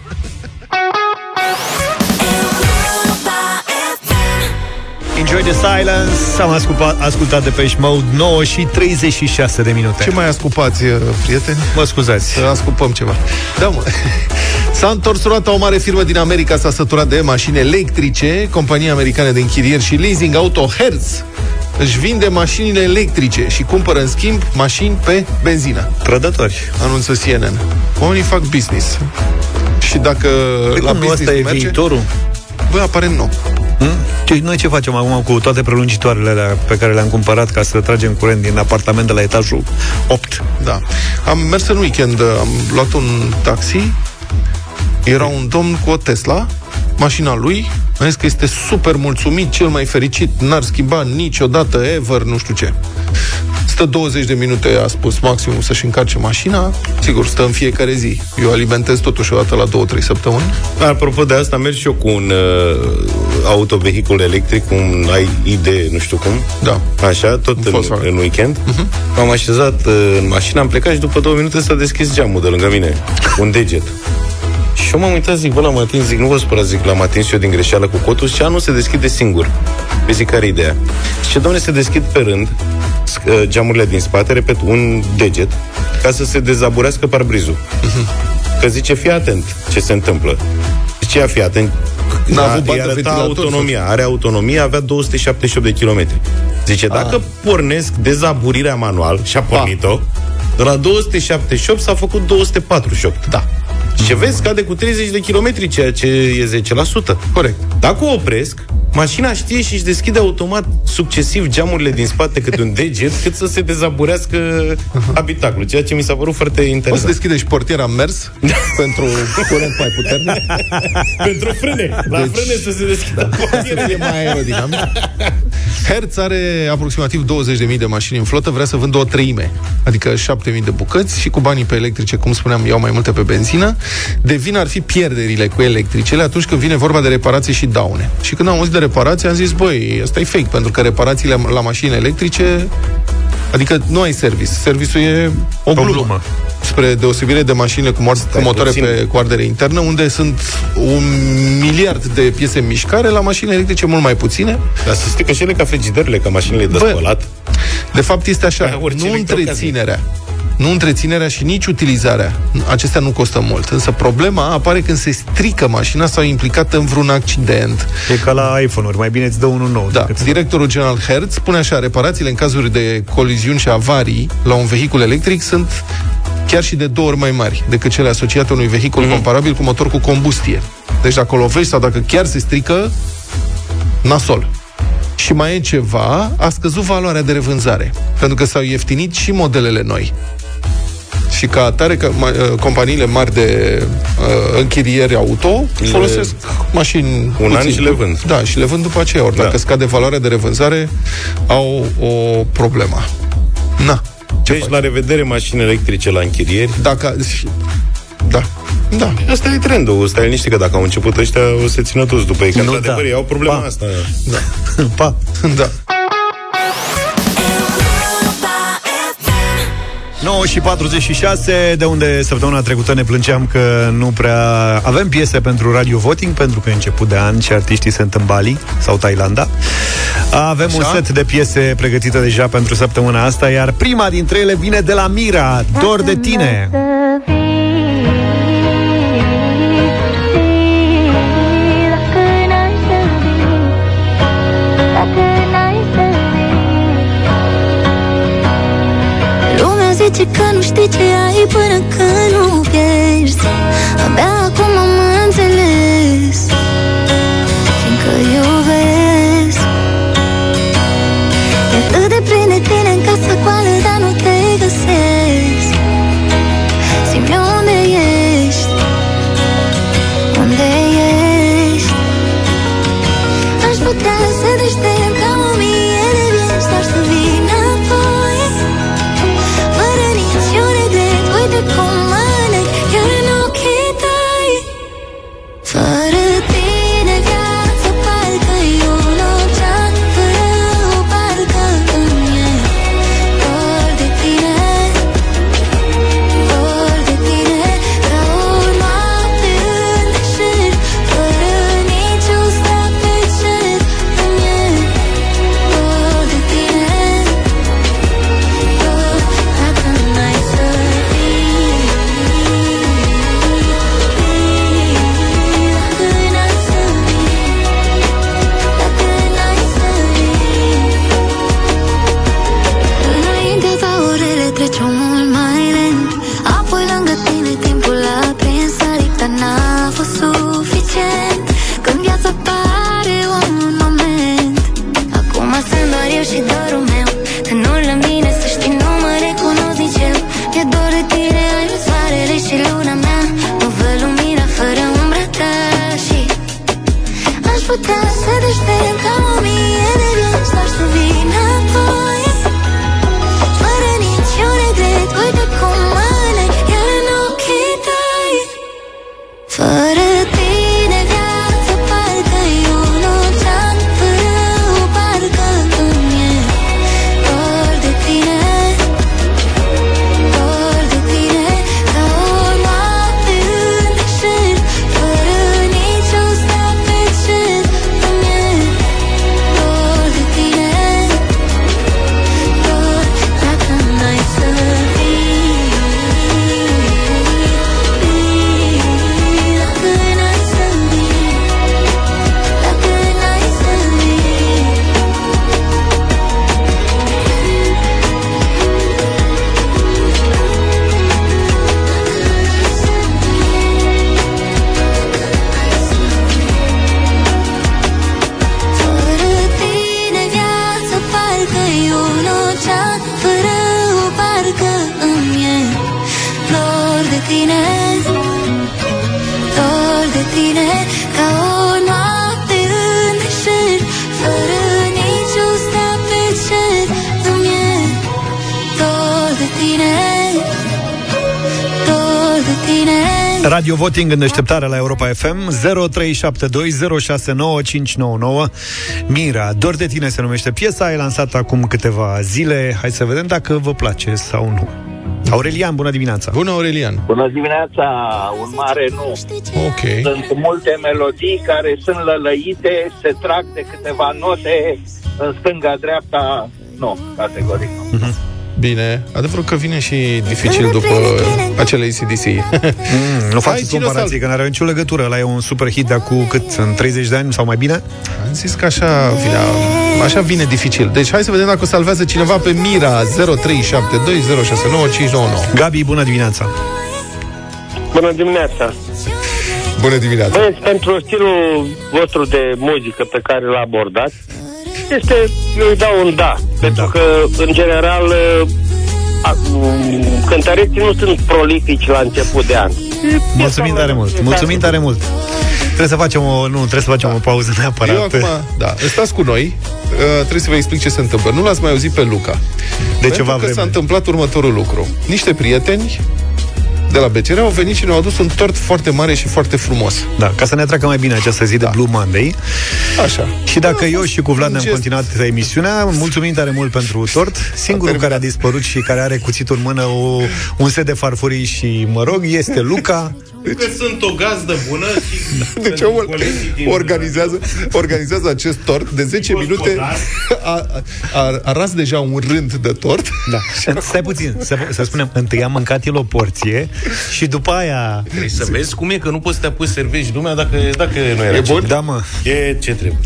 Enjoy the silence Am ascultat, ascultat de Pești Mode 9 și 36 de minute Ce mai ascupați, uh, prieteni? Mă scuzați Să ascupăm ceva. Da, mă. [LAUGHS] S-a întors roata o mare firmă din America, s-a săturat de mașini electrice. Compania americană de închirieri și leasing auto Hertz își vinde mașinile electrice și cumpără în schimb mașini pe benzină. Trădători Anunță CNN. Oamenii fac business. Și dacă Păi la cum, nu business ăsta e merge, viitorul? Băi, aparent nu. Hmm? Ce- Noi ce facem acum cu toate prelungitoarele alea pe care le-am cumpărat ca să tragem curent din apartament de la etajul 8? Da. Am mers în weekend, am luat un taxi, era un domn cu o Tesla, mașina lui, a zis că este super mulțumit, cel mai fericit, n-ar schimba niciodată, ever, nu știu ce. Stă 20 de minute, a spus maximum să-și încarce mașina. Sigur, stă în fiecare zi. Eu alimentez totuși o dată la 2-3 săptămâni. Apropo de asta, merg și eu cu un uh, autovehicul electric, un ID, nu știu cum. Da. Așa, tot în, Volkswagen. în weekend. Uh-huh. M-am așezat uh, în mașină, am plecat și după două minute s-a deschis geamul de lângă mine. Un deget. Și eu m-am uitat, zic, bă, l-am atins, zic, nu vă spărați, zic, l-am atins eu din greșeală cu cotul și nu se deschide singur. Păi zic, care ideea? Și domnule, se deschid pe rând sc- uh, geamurile din spate, repet, un deget, ca să se dezaburească parbrizul. Că zice, fii atent ce se întâmplă. Zice, ia fii atent. N-a A- avut îi bandă arăta ventilator, autonomia, are autonomie, avea 278 de kilometri. Zice, dacă pornesc dezaburirea manual, și a pornit-o, de la 278 s-a făcut 248. Da. Și ce vezi, scade cu 30 de kilometri, ceea ce e 10%. Corect. Dacă o opresc, mașina știe și își deschide automat succesiv geamurile din spate câte un deget, cât să se dezaburească habitaclul, ceea ce mi s-a părut foarte O să interesant. deschide și portiera am mers pentru curent mai puternic. [LAUGHS] Pentru frâne, la Deci- frâne să se deschidă [LAUGHS] să fie mai aerodinamic. Hertz are aproximativ 20.000 de mașini în flotă, vrea să vândă o treime, adică 7.000 de bucăți și cu banii pe electrice, cum spuneam, iau mai multe pe benzină. De vină ar fi pierderile cu electricele atunci când vine vorba de reparații și daune. Și când am auzit de reparații, am zis, băi, ăsta e fake, pentru că reparațiile la mașini electrice Adică nu ai service. Serviciul e o glumă. glumă. Spre deosebire de mașinile cu, moar- cu motoare puțin. pe cu ardere internă, unde sunt un miliard de piese în mișcare, la mașini electrice mult mai puține. Dar să știi că și ele ca frigiderele, ca mașinile de Bă, spălat. De fapt este așa, Ca [LAUGHS] orice nu electrocasnic. întreținerea. Nu întreținerea și nici utilizarea. Acestea nu costă mult. Însă problema apare când se strică mașina sau e implicată în vreun accident. E ca la iPhone-uri, mai bine îți dă unul nou. Da, directorul general Hertz spune așa, reparațiile în cazuri de coliziuni și avarii la un vehicul electric sunt chiar și de două ori mai mari decât cele asociate unui vehicul Mhm. mm-hmm. comparabil cu motor cu combustie. Deci dacă o lovești sau dacă chiar se strică, nasol. Și mai e ceva, a scăzut valoarea de revânzare, pentru că s-au ieftinit și modelele noi. Și ca atare, că ma, uh, companiile mari de uh, închiriere auto Le- folosesc mașini Un an puțin. și le vând. Da, și le vând după aceea. Ori Da. dacă scade valoarea de revânzare, au o problemă. Na. Deci, la revedere, mașini electrice la închirieri. Dacă... Da. Da. Asta e trendul. Stai liniște că dacă au început ăștia, o să țină toți după ei. Că, Nu, într-adevăr, da. ei au problema Pa. asta. Da. pa. Da. 9 și 46, de unde săptămâna trecută ne plângeam că nu prea avem piese pentru radio voting, pentru că e început de an și artiștii sunt în Bali sau Thailanda. Avem un Așa? set de piese pregătite deja pentru săptămâna asta, iar prima dintre ele vine de la Mira, Dor de tine. Lumea zice că nu știi ce ai până când nu pierzi Abia Voting în deșteptarea la Europa FM 0372069599 Mira, Dor de tine se numește piesa E lansată acum câteva zile Hai să vedem dacă vă place sau nu Aurelian, bună dimineața! Bună, Aurelian! Bună dimineața, un mare nu. Ok. Sunt multe melodii care sunt lălăite, se trag de câteva note în stânga-dreapta, nu, categoric nu. Mhm. Bine, adevărul că vine și dificil după acele ACDC. Mm, nu faceți cine o comparații, să- că n-are nicio legătură. Ăla e un super hit de acum cât? În 30 de ani sau mai bine? Am zis că așa vine, așa vine dificil. Deci hai să vedem dacă o salvează cineva pe Mira 0372069599. Gabi, bună dimineața! Bună dimineața! Bună dimineața! Băieți, pentru stilul vostru de muzică pe care l-a abordat, este, eu îi dau un da, pentru că, în general, a, m, cântăreții nu sunt prolifici la început de an. Mulțumim tare mult! Mulțumim tare mult! Trebuie să facem o, nu, trebuie să facem o pauză neapărat. Eu acum, da, stați cu noi, uh, trebuie să vă explic ce se întâmplă. Nu l-ați mai auzit pe Luca. De Pentru ceva că vreme. s-a întâmplat următorul lucru. Niște prieteni de la BCR au venit și ne-au adus un tort foarte mare și foarte frumos. Da, ca să ne treacă mai bine această zi da. de Blue Monday. Așa. Și dacă eu și cu Vlad ne-am gest- continuat emisiunea, mulțumim tare mult pentru tort. Singurul care a dispărut și care are cuțitul în mână o, un set de farfurii și, mă rog, este Luca. Că sunt o gazdă bună și... Deci omul organizează, organizează acest tort de 10 minute a, a, a ras deja un rând de tort Da. Stai puțin, să, să spunem, întâi a mâncat el o porție [LAUGHS] și după aia... Trebuie să vezi cum e, că nu poți să te apuci să servești lumea dacă, dacă nu era E ce bun? trebuie. Da, mă. E ce trebuie.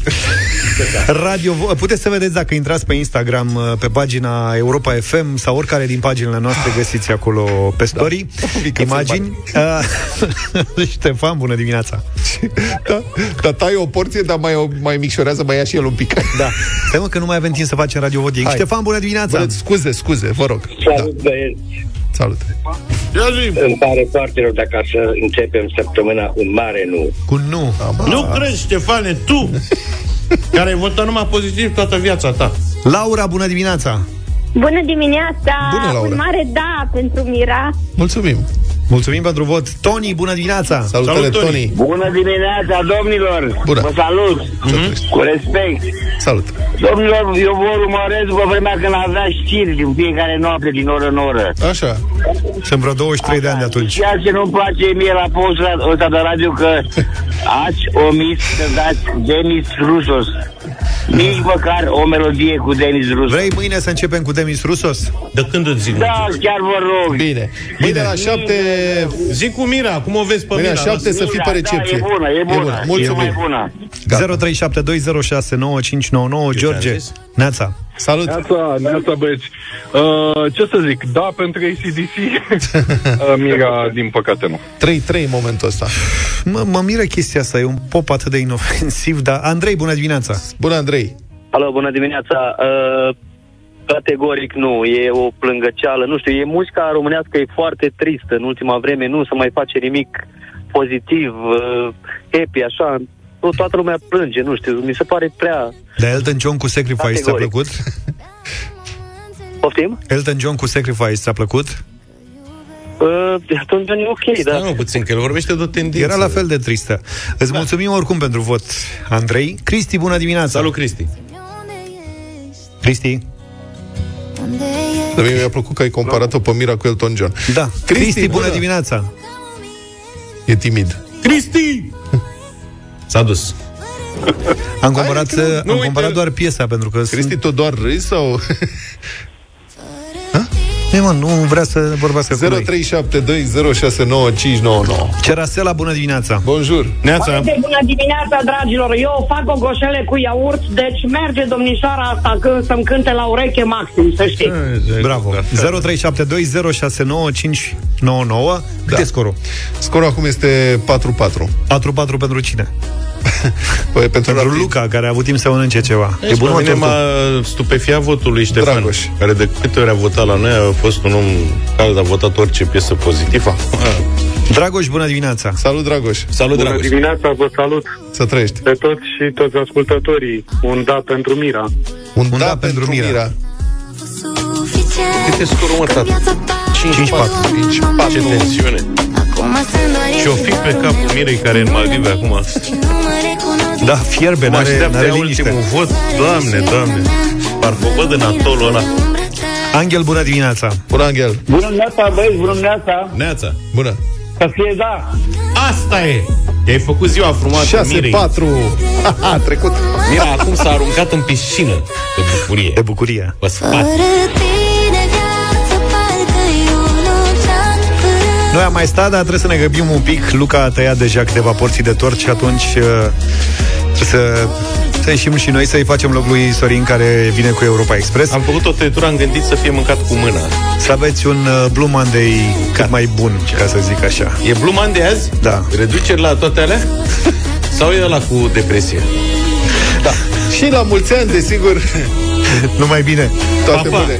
[LAUGHS] Radio, puteți să vedeți dacă intrați pe Instagram uh, pe pagina Europa FM sau oricare din paginile noastre găsiți acolo pe story imagini. Uh, [LAUGHS] Ștefan, bună dimineața! da, da, tai o porție, dar mai, mai micșorează, mai ia și el un pic. Da. Stai mă că nu mai avem timp să facem radio voting. Hai. Ștefan, bună dimineața! Bă, scuze, scuze, vă rog. Salut, băieți! Salut! Îmi pare foarte rău dacă să începem săptămâna un mare nu. Cu nu. Nu crezi, Ștefane, tu, care ai votat numai pozitiv toată viața ta. Laura, bună dimineața! Bună dimineața! Bună, Laura. Un mare da pentru Mira. Mulțumim! Mulțumim pentru vot. Tony. bună dimineața! Salutare, Salut, Tony. Tony! Bună dimineața, domnilor! Bună! Vă salut! Mm-hmm. Cu respect! Salut! Domnilor, eu vă urmăresc pe vremea când avea știri în fiecare noapte, din oră în oră. Așa. Sunt vreo 23 Asta. de ani de atunci. Ceea ce nu-mi place mie la postul ăsta de radio că [LAUGHS] ați omis să dați Denis Rusos. Nici măcar o melodie cu Denis Rusos. Vrei mâine să începem cu Denis Rusos? De când îți zic? Da, chiar vă rog. Bine. Bine, Bine la 7 Zic cu Mira, cum o vezi pe Mira? Mira 7 să fii pe recepție. Da, e bună, e bună. E bună. Mulțumim. E bună. 0372069599 George, Neața. Salut! Neața, neața băieți. Uh, ce să zic, da pentru ACDC, [LAUGHS] uh, Mira, din păcate nu. 3-3 în momentul ăsta. Mă, mă miră chestia asta, e un pop atât de inofensiv, dar Andrei, bună dimineața! Bună, Andrei! Alo, bună dimineața! Uh, categoric nu, e o plângăceală. Nu știu, e muzica românească e foarte tristă în ultima vreme, nu se mai face nimic pozitiv, uh, happy, așa. Nu, toată lumea plânge, nu știu, mi se pare prea... Dar Elton John cu Sacrifice ți-a Categoric. plăcut? Poftim? Elton John cu Sacrifice ți-a plăcut? Uh, atunci e ok, da. Nu, puțin, că el vorbește de o tendință. Era la fel de tristă. Îți Da. mulțumim oricum pentru vot, Andrei. Cristi, bună dimineața! Salut, Cristi! Cristi? Dar mie mi-a plăcut că ai comparat-o pe Mira cu Elton John. Da. Cristi, bună dimineața! E timid. Cristi! S-a dus. Am comparat, Hai, că nu- am nu, comparat uite. doar piesa, pentru că Cristi, sunt... tu doar râzi sau... Ei, mă, nu vrea să vorbească cu noi. 0372069599 Cerasela, bună dimineața! Bonjour! Foarte bună dimineața, dragilor! Eu fac o goșele cu iaurt, deci merge domnișoara asta când să-mi cânte la ureche maxim, să știi. Bravo! 0372069599 Cât e scorul? Scorul acum este 4-4. 4-4 pentru cine? [LAUGHS] Păi, pentru, Pentru Luca, care a avut timp să mănânce ceva. E bun, mă, mine tortul? m-a stupefiat votul lui Ștefan, Dragoș. care de câte ori a votat la noi a fost un om care a votat orice piesă pozitivă. [LAUGHS] Dragoș, bună dimineața! Salut, Dragoș! Salut, Bună Dragoș! dimineața, vă salut Să trăiești! pe toți și toți ascultătorii. Un da pentru Mira. Un, Un da, da pentru Mira. Mira. Cât e scorul, mă, tată? 5-4. Ce tensiune. Și o fi pe capul Mirei care e în Maldive acum. Da, fierbe, Mă n-are, așteaptă n-are ea liniște. ultimul vot. Doamne, doamne. Parcă o văd în atolul ăla. Angel, bună dimineața! Bună, Angel! Bună dimineața, băieți, bună dimineața! Neața. Bună! Să fie da! Asta e! I-ai făcut ziua frumoasă 6, Mirei. 4. [LAUGHS] A trecut. Mira acum s-a aruncat în piscină de bucurie. De bucurie. Pe Noi am mai stat, dar trebuie să ne grăbim un pic. Luca a tăiat deja câteva porții de tort și atunci uh, trebuie să, să ieșim și noi să-i facem loc lui Sorin care vine cu Europa Express. Am făcut o tăietură, am gândit să fie mâncat cu mâna. Să aveți un uh, Blue Monday cât mai bun, ca să zic așa. E Blue Monday azi? Da. Reduceri la toate alea? [LAUGHS] Sau e ăla cu depresie? Da. Și la mulți ani, desigur. [LAUGHS] Numai bine. Toate Pa, pa. bune.